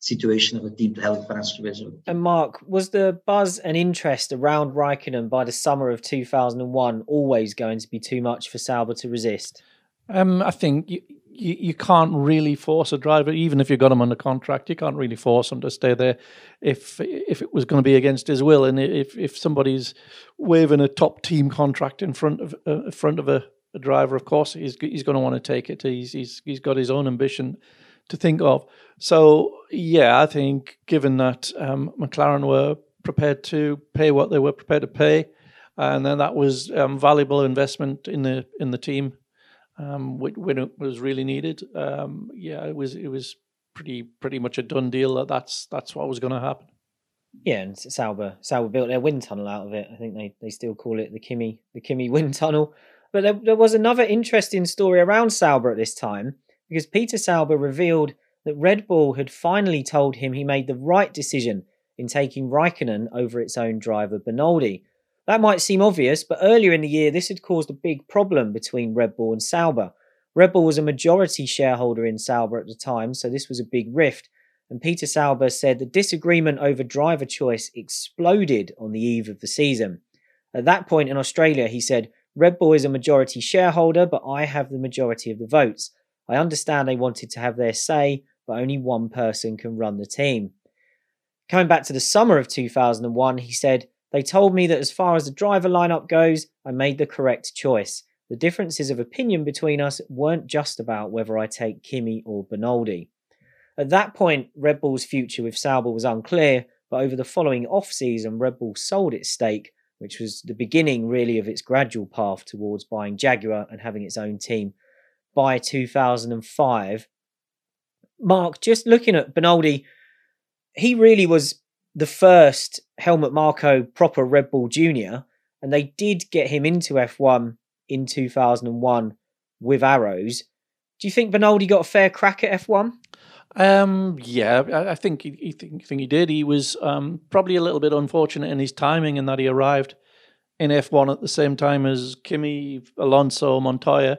situation of a team to help financial result. And Mark, was the buzz and interest around Raikkonen by the summer of 2001 always going to be too much for Sauber to resist? Um, I think you, you, you can't really force a driver, even if you've got him under contract. You can't really force him to stay there if if it was going to be against his will, and if if somebody's waving a top team contract in front of uh, in front of a, a driver, of course he's he's going to want to take it. He's he's he's got his own ambition to think of. So yeah, I think given that um, McLaren were prepared to pay what they were prepared to pay, and then that was um, valuable investment in the in the team um, when it was really needed. Um, yeah, it was it was pretty pretty much a done deal that that's that's what was going to happen. Yeah, and Sauber Sauber built their wind tunnel out of it. I think they, they still call it the Kimi the Kimi wind tunnel. But there, there was another interesting story around Sauber at this time because Peter Sauber revealed that Red Bull had finally told him he made the right decision in taking Raikkonen over its own driver Bernoldi. That might seem obvious, but earlier in the year this had caused a big problem between Red Bull and Sauber. Red Bull was a majority shareholder in Sauber at the time, so this was a big rift. And Peter Sauber said the disagreement over driver choice exploded on the eve of the season. At that point in Australia, he said, Red Bull is a majority shareholder, but I have the majority of the votes. I understand they wanted to have their say, but only one person can run the team. Coming back to the summer of 2001, he said, They told me that as far as the driver lineup goes, I made the correct choice. The differences of opinion between us weren't just about whether I take Kimi or Bernoldi. At that point, Red Bull's future with Sauber was unclear, but over the following off season, Red Bull sold its stake, which was the beginning really of its gradual path towards buying Jaguar and having its own team by 2005. Mark, just looking at Bernoldi, he really was the first Helmut Marko proper Red Bull junior, and they did get him into F1 in 2001 with arrows. Do you think Bernoldi got a fair crack at F1? Um, yeah, I, think he, he think, think he did. He was um, probably a little bit unfortunate in his timing in that he arrived in F1 at the same time as Kimi, Alonso, Montoya.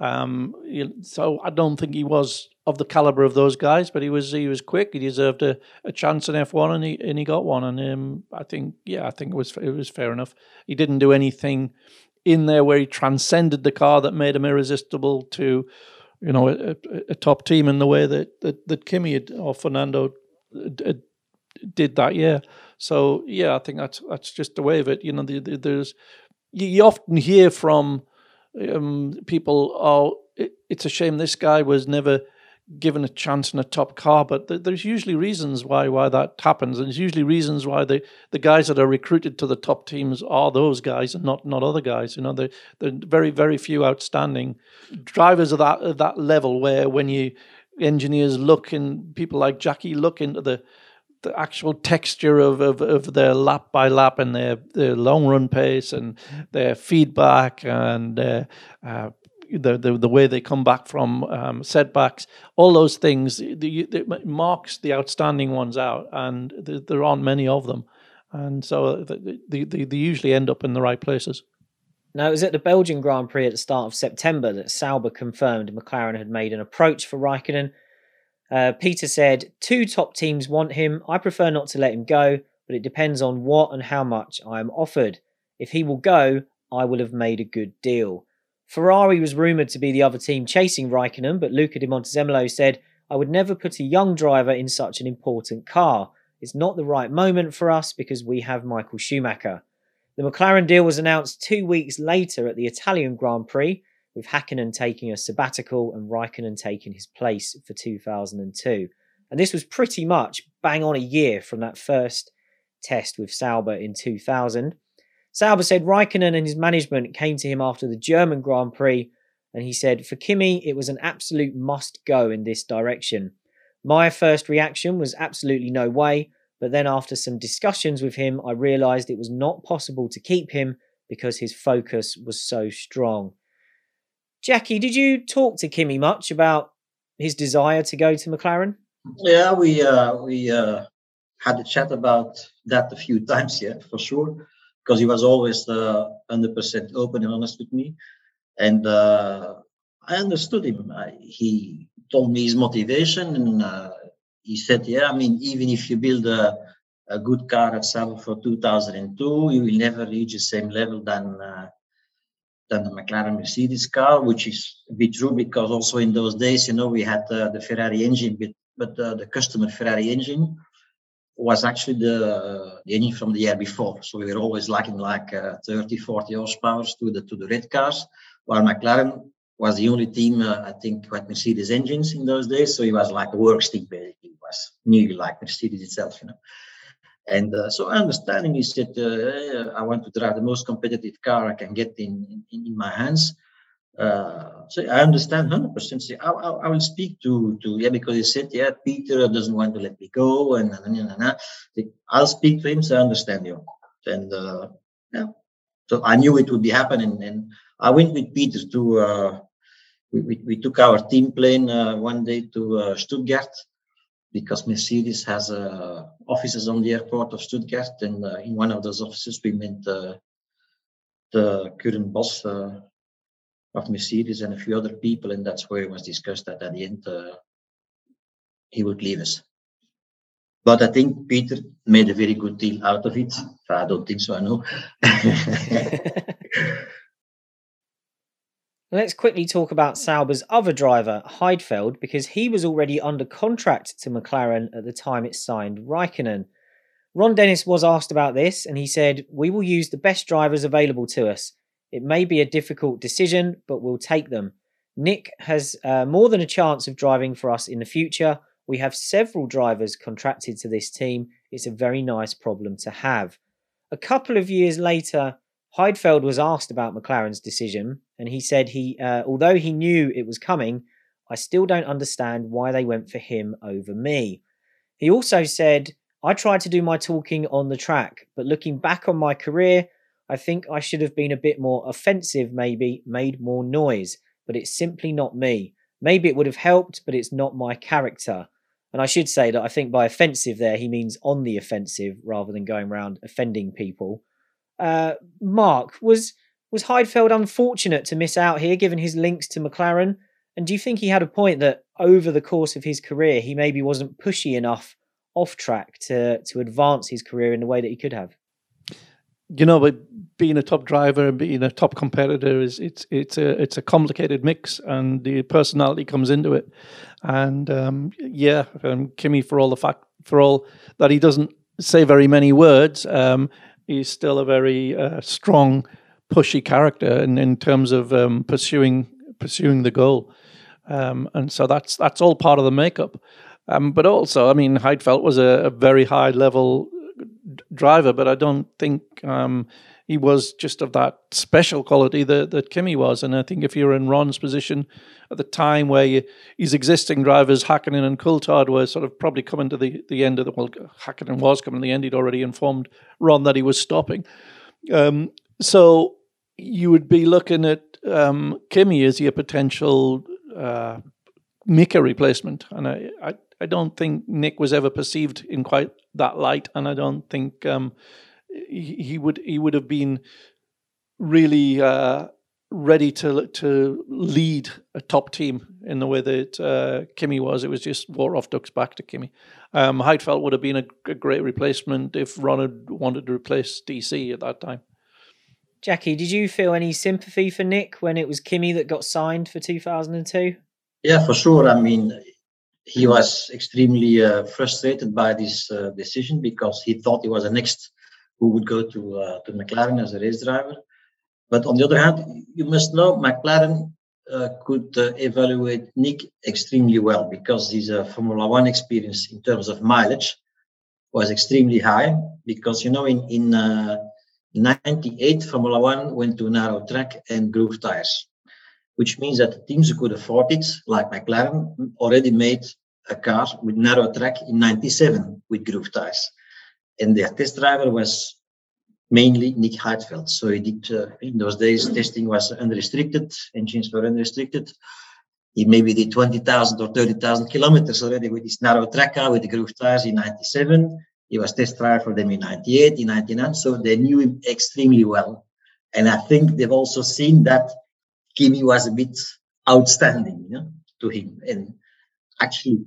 Um, so I don't think he was of the caliber of those guys, but he was he was quick. He deserved a, a chance in F one, and he and he got one. And um, I think yeah, I think it was it was fair enough. He didn't do anything in there where he transcended the car that made him irresistible to you know a, a top team in the way that that, that Kimi had, or Fernando did that year. So yeah, I think that's that's just the way of it. You know, the, the, there's you, you often hear from um, people, oh, it, it's a shame this guy was never given a chance in a top car, but th- there's usually reasons why why that happens, and there's usually reasons why the, the guys that are recruited to the top teams are those guys and not not other guys. You know, there are very very few outstanding drivers of that of that level where when you engineers look and people like Jackie look into the the actual texture of, of, of their lap by lap and their, their long run pace and their feedback and uh, uh, the, the the way they come back from um, setbacks, all those things, the, the, marks the outstanding ones out, and the, there aren't many of them, and so they, they, they usually end up in the right places. Now, it was at the Belgian Grand Prix at the start of September that Sauber confirmed McLaren had made an approach for Raikkonen. Uh, Peter said, Two top teams want him. I prefer not to let him go, but it depends on what and how much I am offered. If he will go, I will have made a good deal. Ferrari was rumoured to be the other team chasing Raikkonen, but Luca di Montezemolo said, I would never put a young driver in such an important car. It's not the right moment for us because we have Michael Schumacher. The McLaren deal was announced two weeks later at the Italian Grand Prix, with Hakkinen taking a sabbatical and Raikkonen taking his place for 2002. And this was pretty much bang on a year from that first test with Sauber in 2000. Sauber said Raikkonen and his management came to him after the German Grand Prix, and he said, For Kimi, it was an absolute must go in this direction. My first reaction was absolutely no way, but then after some discussions with him, I realised it was not possible to keep him because his focus was so strong. Jackie, did you talk to Kimi much about his desire to go to McLaren? Yeah, we uh, we uh, had a chat about that a few times, yeah, for sure because he was always uh, 100% open and honest with me. And uh, I understood him. I, he told me his motivation and uh, he said, yeah, I mean, even if you build a, a good car at Sauber for 2002, you will never reach the same level than uh, than the McLaren Mercedes car, which is a bit true because also in those days, you know, we had uh, the Ferrari engine, but, but uh, the customer Ferrari engine was actually the, the engine from the year before. So we were always lacking like uh, 30, 40 horsepower to the to the red cars, while McLaren was the only team uh, I think had Mercedes engines in those days. So he was like a work team basically. It was nearly like Mercedes itself, you know. And uh, so understanding is that uh, "I want to drive the most competitive car I can get in in, in my hands." Uh, so I understand 100%. Say, I, I, I, will speak to, to, yeah, because he said, yeah, Peter doesn't want to let me go. And, and, and, and, and. I'll speak to him, so I understand you. And, uh, yeah. So I knew it would be happening. And I went with Peter to, uh, we, we, we, took our team plane uh, one day to Stuttgart because Mercedes has uh, offices on the airport of Stuttgart. And in one of those offices, we met the current boss, of Mercedes and a few other people, and that's where it was discussed that at the end uh, he would leave us. But I think Peter made a very good deal out of it. I don't think so, I know. Let's quickly talk about Sauber's other driver, Heidfeld, because he was already under contract to McLaren at the time it signed Raikkonen. Ron Dennis was asked about this, and he said, We will use the best drivers available to us. It may be a difficult decision, but we'll take them. Nick has uh, more than a chance of driving for us in the future. We have several drivers contracted to this team. It's a very nice problem to have. A couple of years later, Heidfeld was asked about McLaren's decision, and he said he, uh, although he knew it was coming, I still don't understand why they went for him over me. He also said, I tried to do my talking on the track, but looking back on my career, I think I should have been a bit more offensive, maybe, made more noise, but it's simply not me. Maybe it would have helped, but it's not my character. And I should say that I think by offensive there, he means on the offensive rather than going around offending people. Uh, Mark, was was Heidfeld unfortunate to miss out here given his links to McLaren? And do you think he had a point that over the course of his career, he maybe wasn't pushy enough off track to, to advance his career in the way that he could have? you know, but being a top driver and being a top competitor is it's it's a it's a complicated mix, and the personality comes into it. And um, yeah, um, Kimi, for all the fact for all that he doesn't say very many words, um, he's still a very uh, strong, pushy character, in, in terms of um, pursuing pursuing the goal. Um, and so that's that's all part of the makeup. Um, but also, I mean, Heidfeld was a, a very high level driver, but I don't think um, he was just of that special quality that, that Kimi was. And I think if you're in Ron's position at the time where you, his existing drivers, Hakkinen and Coulthard, were sort of probably coming to the, the end of the, well, Hakkinen was coming to the end. He'd already informed Ron that he was stopping. Um, so you would be looking at um, Kimi as your potential uh, Mika replacement. And I, I, I don't think Nick was ever perceived in quite that light, and I don't think um, he, he, would he would have been really uh, ready to to lead a top team in the way that uh, Kimi was. It was just war off ducks back to Kimi. Um, Heidfeld would have been a, a great replacement if Ron had wanted to replace DC at that time. Jackie, did you feel any sympathy for Nick when it was Kimi that got signed for 2002? Yeah, for sure. I mean, he was extremely uh, frustrated by this uh, decision because he thought he was the next who would go to uh, to McLaren as a race driver. But on the other hand, you must know McLaren uh, could uh, evaluate Nick extremely well because his uh, Formula One experience in terms of mileage was extremely high. Because you know, in in '98, Formula One went to narrow track and groove tires which means that the teams who could afford it, like McLaren, already made a car with narrow track in 97 with groove tires. And their test driver was mainly Nick Heidfeld. So he did, uh, in those days, testing was unrestricted, engines were unrestricted. He maybe did 20,000 or 30,000 kilometers already with his narrow track car with the groove tires in 97. He was test driver for them in 98, in 99. So they knew him extremely well. And I think they've also seen that Kimi was a bit outstanding you know, to him. And actually,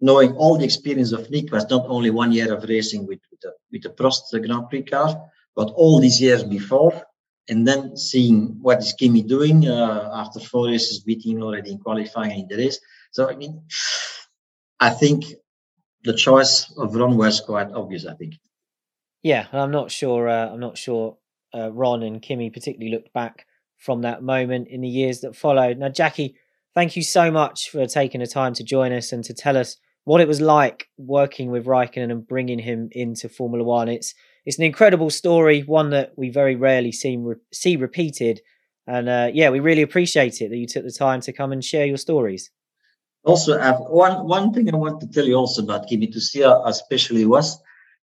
knowing all the experience of Nick was not only one year of racing with, with, the, with the Prost Grand Prix car, but all these years before. And then seeing what is Kimi doing uh, after four races, beating already in qualifying in the race. So, I mean, I think the choice of Ron was quite obvious, I think. Yeah, I'm not sure. Uh, I'm not sure uh, Ron and Kimi particularly looked back from that moment in the years that followed. Now, Jackie, thank you so much for taking the time to join us and to tell us what it was like working with Raikkonen and bringing him into Formula One. It's it's an incredible story, one that we very rarely see see repeated. And uh, yeah, we really appreciate it that you took the time to come and share your stories. Also, one one thing I want to tell you also about Kimi Tusia, especially was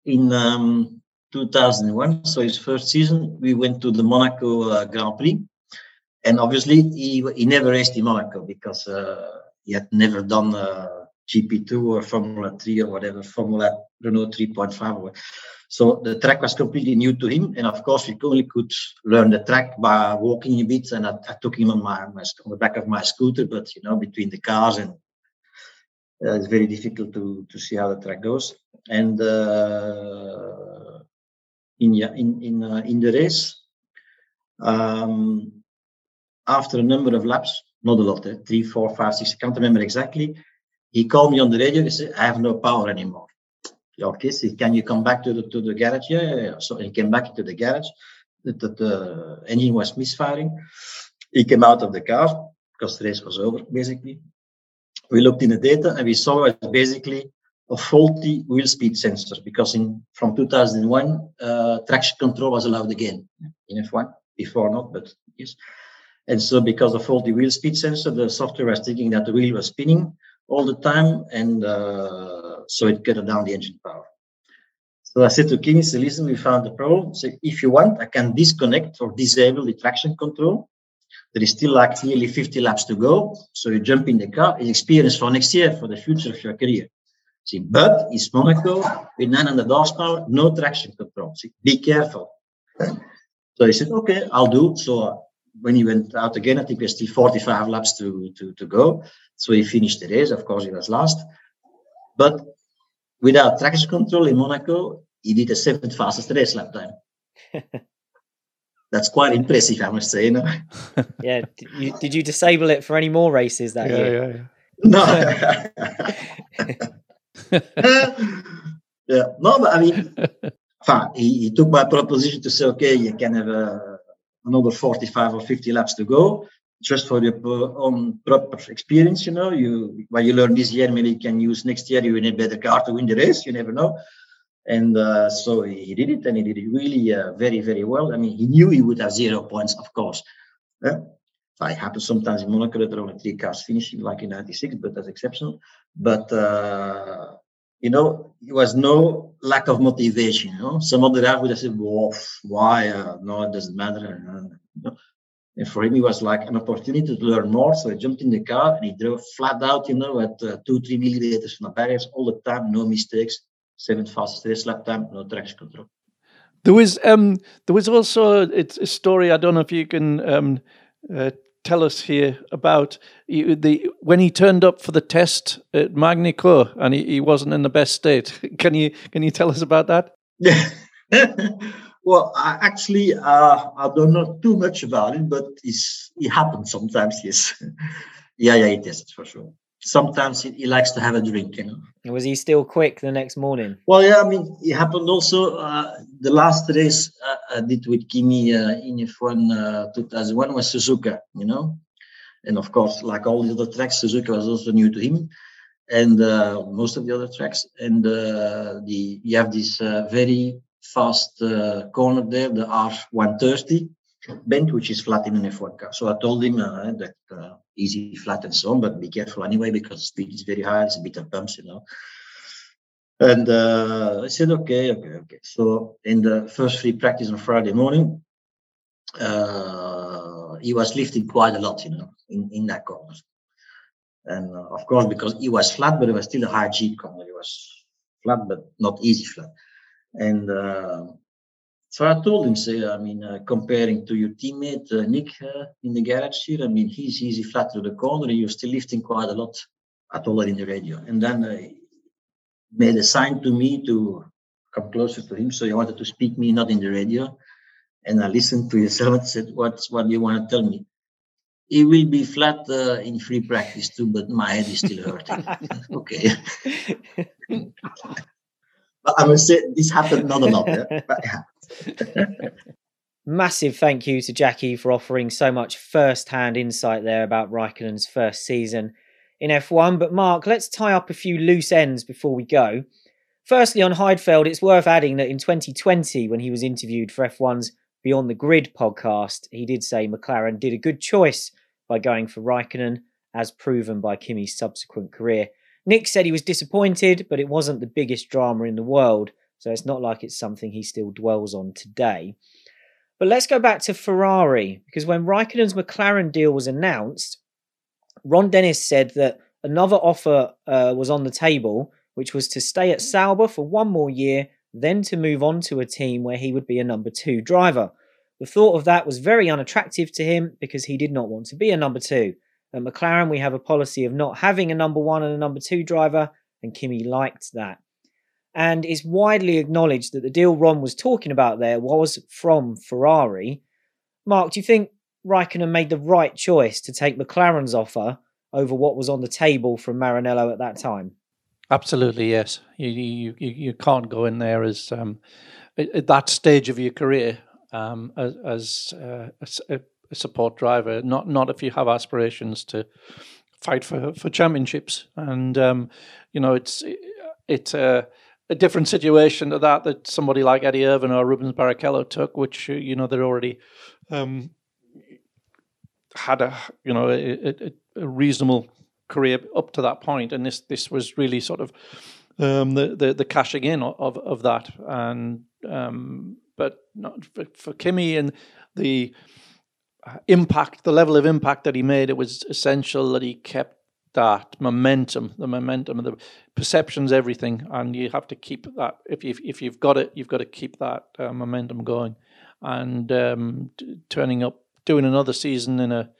in um, 2001, so his first season, we went to the Monaco uh, Grand Prix, and obviously he he never raced in Monaco because uh, he had never done uh, GP2 or Formula 3 or whatever Formula Renault 3.5. So the track was completely new to him, and of course we only could learn the track by walking a bit. And I, I took him on my, my, on the back of my scooter, but you know between the cars and uh, it's very difficult to to see how the track goes. And uh, in in in uh, in the race, um, after a number of laps, not a lot, eh? three, four, five, six, I can't remember exactly. He called me on the radio. He said, I have no power anymore. Okay, so can you come back to the to the garage? Yeah, yeah, yeah. So he came back to the garage. The, the, the engine was misfiring. He came out of the car because the race was over, basically. We looked in the data and we saw it basically a faulty wheel speed sensor because in from 2001 uh, traction control was allowed again in F1 before not, but yes. And so because of faulty wheel speed sensor, the software was thinking that the wheel was spinning all the time, and uh, so it cut down the engine power. So I said to so listen, we found the problem. So if you want, I can disconnect or disable the traction control. There is still like nearly 50 laps to go. So you jump in the car, it's experience for next year, for the future of your career. See, but it's Monaco with 900 horsepower, no traction control. See, be careful. So he said, okay, I'll do. So uh, when he went out again, I think there's still 45 laps to, to, to go. So he finished the race. Of course, he was last. But without traction control in Monaco, he did the seventh fastest race lap time. That's quite impressive, I must say. You know? yeah. Did you, did you, disable it for any more races that yeah, year? Yeah, yeah. No. yeah. No, but I mean, he, he, took my proposition to say, okay, you can have a, another 45 or 50 laps to go just for your own proper experience, you know, you what you learn this year, maybe you can use next year. You need a better car to win the race. You never know. And uh, so he did it, and he did it really uh, very, very well. I mean, he knew he would have zero points, of course. Yeah? It happens sometimes in Monaco that there are only three cars finishing, like in '96, but that's exceptional. But uh, you know, it was no lack of motivation. You know, some other guy would have said, "Well, why? Uh, no, it doesn't matter." Uh, and for him, it was like an opportunity to learn more. So he jumped in the car and he drove flat out, you know, at uh, two, three millimeters from the barriers all the time, no mistakes. Seventh fastest race lap time, no traction control. There was um, there was also it's a story. I don't know if you can um, uh, tell us here about the when he turned up for the test at Magny-Cours and he, he wasn't in the best state. Can you can you tell us about that? Well, I actually, uh, I don't know too much about it, but it's, it happens sometimes, yes. yeah, yeah, it is for sure. Sometimes he, he, likes to have a drink, you know. Was he still quick the next morning? Well, yeah, I mean, it happened also. Uh, the last race uh, I did with Kimi uh, in F1 uh, 2001 was Suzuka, you know. And of course, like all the other tracks, Suzuka was also new to him and uh, most of the other tracks. And uh, the you have this uh, very fast uh, corner there, the R130 bend, which is flat in an F1 car. So I told him uh, that uh, easy flat and so on, but be careful anyway because speed is very high. It's a bit of bumps, you know. And uh, I said, okay, okay, okay. So in the first free practice on Friday morning, uh, he was lifting quite a lot, you know, in, in that corner. And uh, of course, because he was flat, but it was still a high G corner. It was flat, but not easy flat. And uh, so I told him, say, I mean, uh, comparing to your teammate uh, Nick uh, in the garage here, I mean, he's easy flat to the corner. You're still lifting quite a lot. I told her in the radio, and then uh, made a sign to me to come closer to him. So he wanted to speak me, not in the radio. And I listened to yourself and said, "What's what do you want to tell me?" It will be flat uh, in free practice too, but my head is still hurting. okay. But I must say this happened not a lot. Yeah? Massive thank you to Jackie for offering so much first-hand insight there about Raikkonen's first season in F1. But Mark, let's tie up a few loose ends before we go. Firstly, on Heidfeld, it's worth adding that in 2020, when he was interviewed for F1's Beyond the Grid podcast, he did say McLaren did a good choice by going for Raikkonen, as proven by Kimi's subsequent career. Nick said he was disappointed, but it wasn't the biggest drama in the world, so it's not like it's something he still dwells on today. But let's go back to Ferrari, because when Raikkonen's McLaren deal was announced, Ron Dennis said that another offer uh, was on the table, which was to stay at Sauber for one more year, then to move on to a team where he would be a number two driver. The thought of that was very unattractive to him because he did not want to be a number two. At McLaren, we have a policy of not having a number one and a number two driver, and Kimi liked that. And it's widely acknowledged that the deal Ron was talking about there was from Ferrari. Mark, do you think Raikkonen made the right choice to take McLaren's offer over what was on the table from Maranello at that time? Absolutely, yes. You you you, can't go in there as um, at that stage of your career um, as, as uh, a, support driver. Not not if you have aspirations to fight for for championships. And um, you know, it's it's a, a different situation to that that somebody like Eddie Irvine or Rubens Barrichello took, which you know they're already um, had a you know a, a reasonable career up to that point, and this this was really sort of um, the, the the cashing in of of that, and um, but not for, for Kimi and the uh, impact, the level of impact that he made, it was essential that he kept that momentum, the momentum, the perceptions, everything, and you have to keep that. If you if you've got it, you've got to keep that uh, momentum going, and um, t- turning up, doing another season in a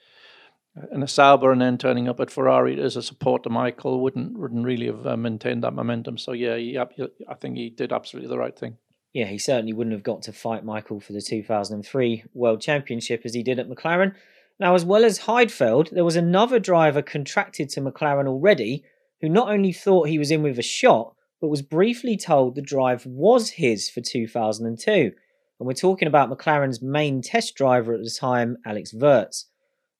in a Sauber and then turning up at Ferrari as a support to Michael wouldn't wouldn't really have uh, maintained that momentum. So yeah, he, I think he did absolutely the right thing. Yeah, he certainly wouldn't have got to fight Michael for the 2003 World Championship as he did at McLaren. Now, as well as Heidfeld, there was another driver contracted to McLaren already who not only thought he was in with a shot, but was briefly told the drive was his for 2002. And we're talking about McLaren's main test driver at the time, Alex Wurz.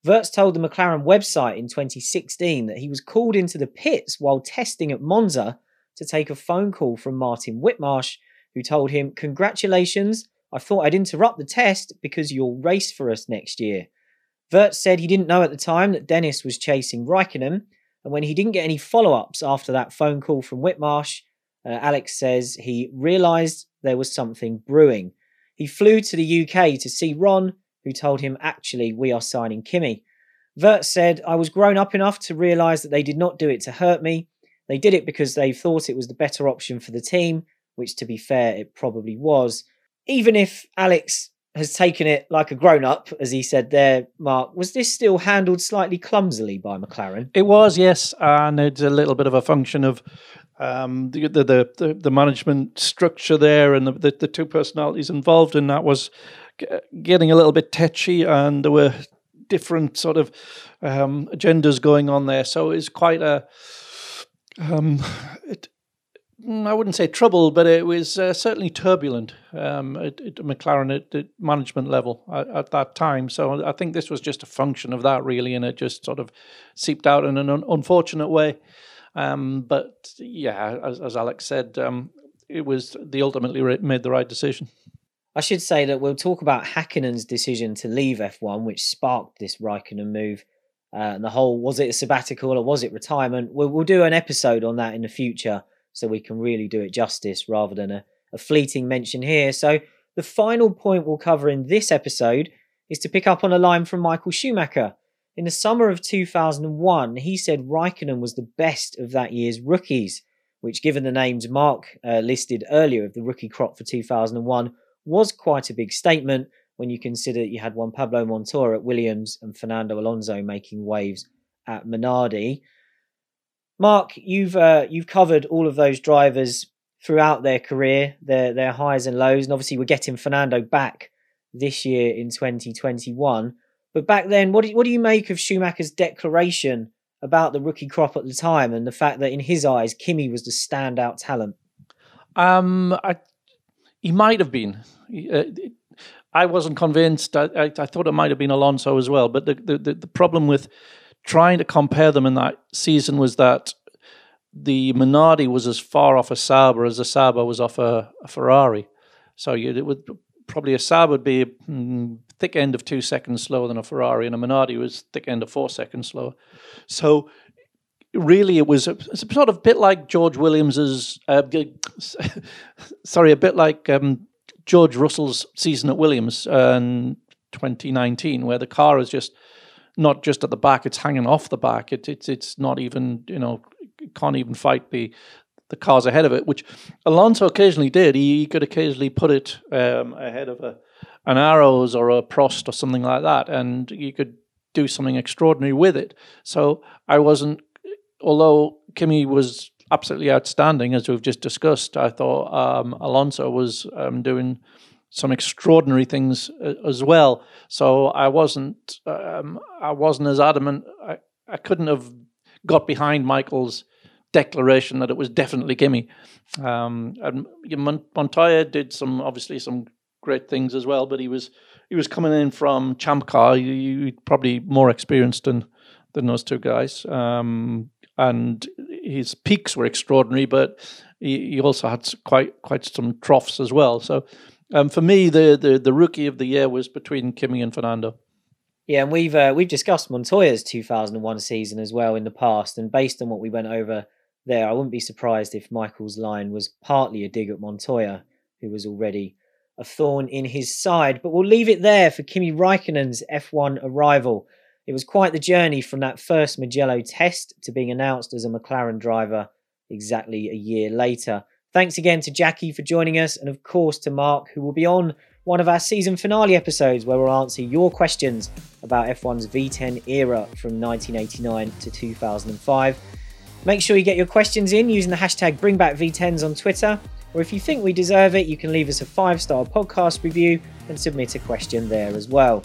Wurz told the McLaren website in 2016 that he was called into the pits while testing at Monza to take a phone call from Martin Whitmarsh, who told him, Congratulations, I thought I'd interrupt the test because you'll race for us next year. Wurz said he didn't know at the time that Dennis was chasing Raikkonen, and when he didn't get any follow ups after that phone call from Whitmarsh, uh, Alex says he realised there was something brewing. He flew to the UK to see Ron, who told him, actually, we are signing Kimi. Wurz said, I was grown up enough to realise that they did not do it to hurt me. They did it because they thought it was the better option for the team, which to be fair, it probably was. Even if Alex has taken it like a grown up, as he said there, Mark, was this still handled slightly clumsily by McLaren? It was, yes. And it's a little bit of a function of um, the, the, the, the, management structure there and the, the, the two personalities involved in that was getting a little bit tetchy, and there were different sort of um, agendas going on there. So it's quite a, um, it, I wouldn't say trouble, but it was uh, certainly turbulent um, at, at, McLaren at, at management level at, at, that time. So I think this was just a function of that, really, and it just sort of seeped out in an un- unfortunate way. Um, but yeah, as, as Alex said, um, it was the ultimately made the right decision. I should say that we'll talk about Hakkinen's decision to leave F1, which sparked this Raikkonen move. Uh, and the whole was it a sabbatical or was it retirement? We'll, we'll do an episode on that in the future so we can really do it justice rather than a, a fleeting mention here. So, the final point we'll cover in this episode is to pick up on a line from Michael Schumacher. In the summer of 2001, he said Raikkonen was the best of that year's rookies, which, given the names Mark uh, listed earlier of the rookie crop for 2001, was quite a big statement when you consider you had Juan Pablo Montoya at Williams and Fernando Alonso making waves at Minardi. Mark, you've uh, you've covered all of those drivers throughout their career, their their highs and lows, and obviously we're getting Fernando back this year in 2021. But back then, what do, what do you make of Schumacher's declaration about the rookie crop at the time and the fact that in his eyes, Kimi was the standout talent? Um, I he might have been. Uh, I wasn't convinced. I, I, I, thought it might have been Alonso as well. But the, the, the problem with trying to compare them in that season was that the Minardi was as far off a Sauber as a Sauber was off a, a Ferrari. So you, it would probably a Sauber would be a mm, thick end of two seconds slower than a Ferrari, and a Minardi was thick end of four seconds slower. So really it was a, a sort of bit like George Williams's uh, sorry a bit like um, George Russell's season at Williams in 2019 where the car is just not just at the back it's hanging off the back. It, it's it's not even you know can't even fight the the cars ahead of it which Alonso occasionally did. He, he could occasionally put it um, ahead of a an Arrows or a Prost or something like that and you could do something extraordinary with it. So I wasn't although Kimi was absolutely outstanding, as we've just discussed, I thought um, Alonso was um, doing some extraordinary things uh, as well. So I wasn't um, I wasn't as adamant. I, I couldn't have got behind Michael's declaration that it was definitely Kimi. Um, and Montoya did some obviously some great things as well, but he was he was coming in from Champ Car. He probably more experienced than than those two guys. Um, and his peaks were extraordinary, but he, he, also had quite quite some troughs as well. So um, for me, the, the the rookie of the year was between Kimi and Fernando. Yeah, and we've uh, we've discussed Montoya's 2001 season as well in the past, and based on what we went over there, I wouldn't be surprised if Michael's line was partly a dig at Montoya, who was already a thorn in his side. But we'll leave it there for Kimi Raikkonen's F1 arrival. It was quite the journey from that first Mugello test to being announced as a McLaren driver exactly a year later. Thanks again to Jackie for joining us, and of course to Mark, who will be on one of our season finale episodes where we'll answer your questions about F1's V10 era from 1989 to 2005. Make sure you get your questions in using the hashtag BringBackV10s on Twitter, or if you think we deserve it, you can leave us a five star podcast review and submit a question there as well.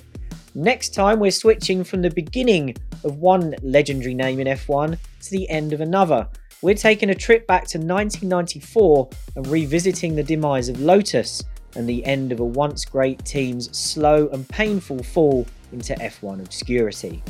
Next time, we're switching from the beginning of one legendary name in F1 to the end of another. We're taking a trip back to 1994 and revisiting the demise of Lotus and the end of a once great team's slow and painful fall into F1 obscurity.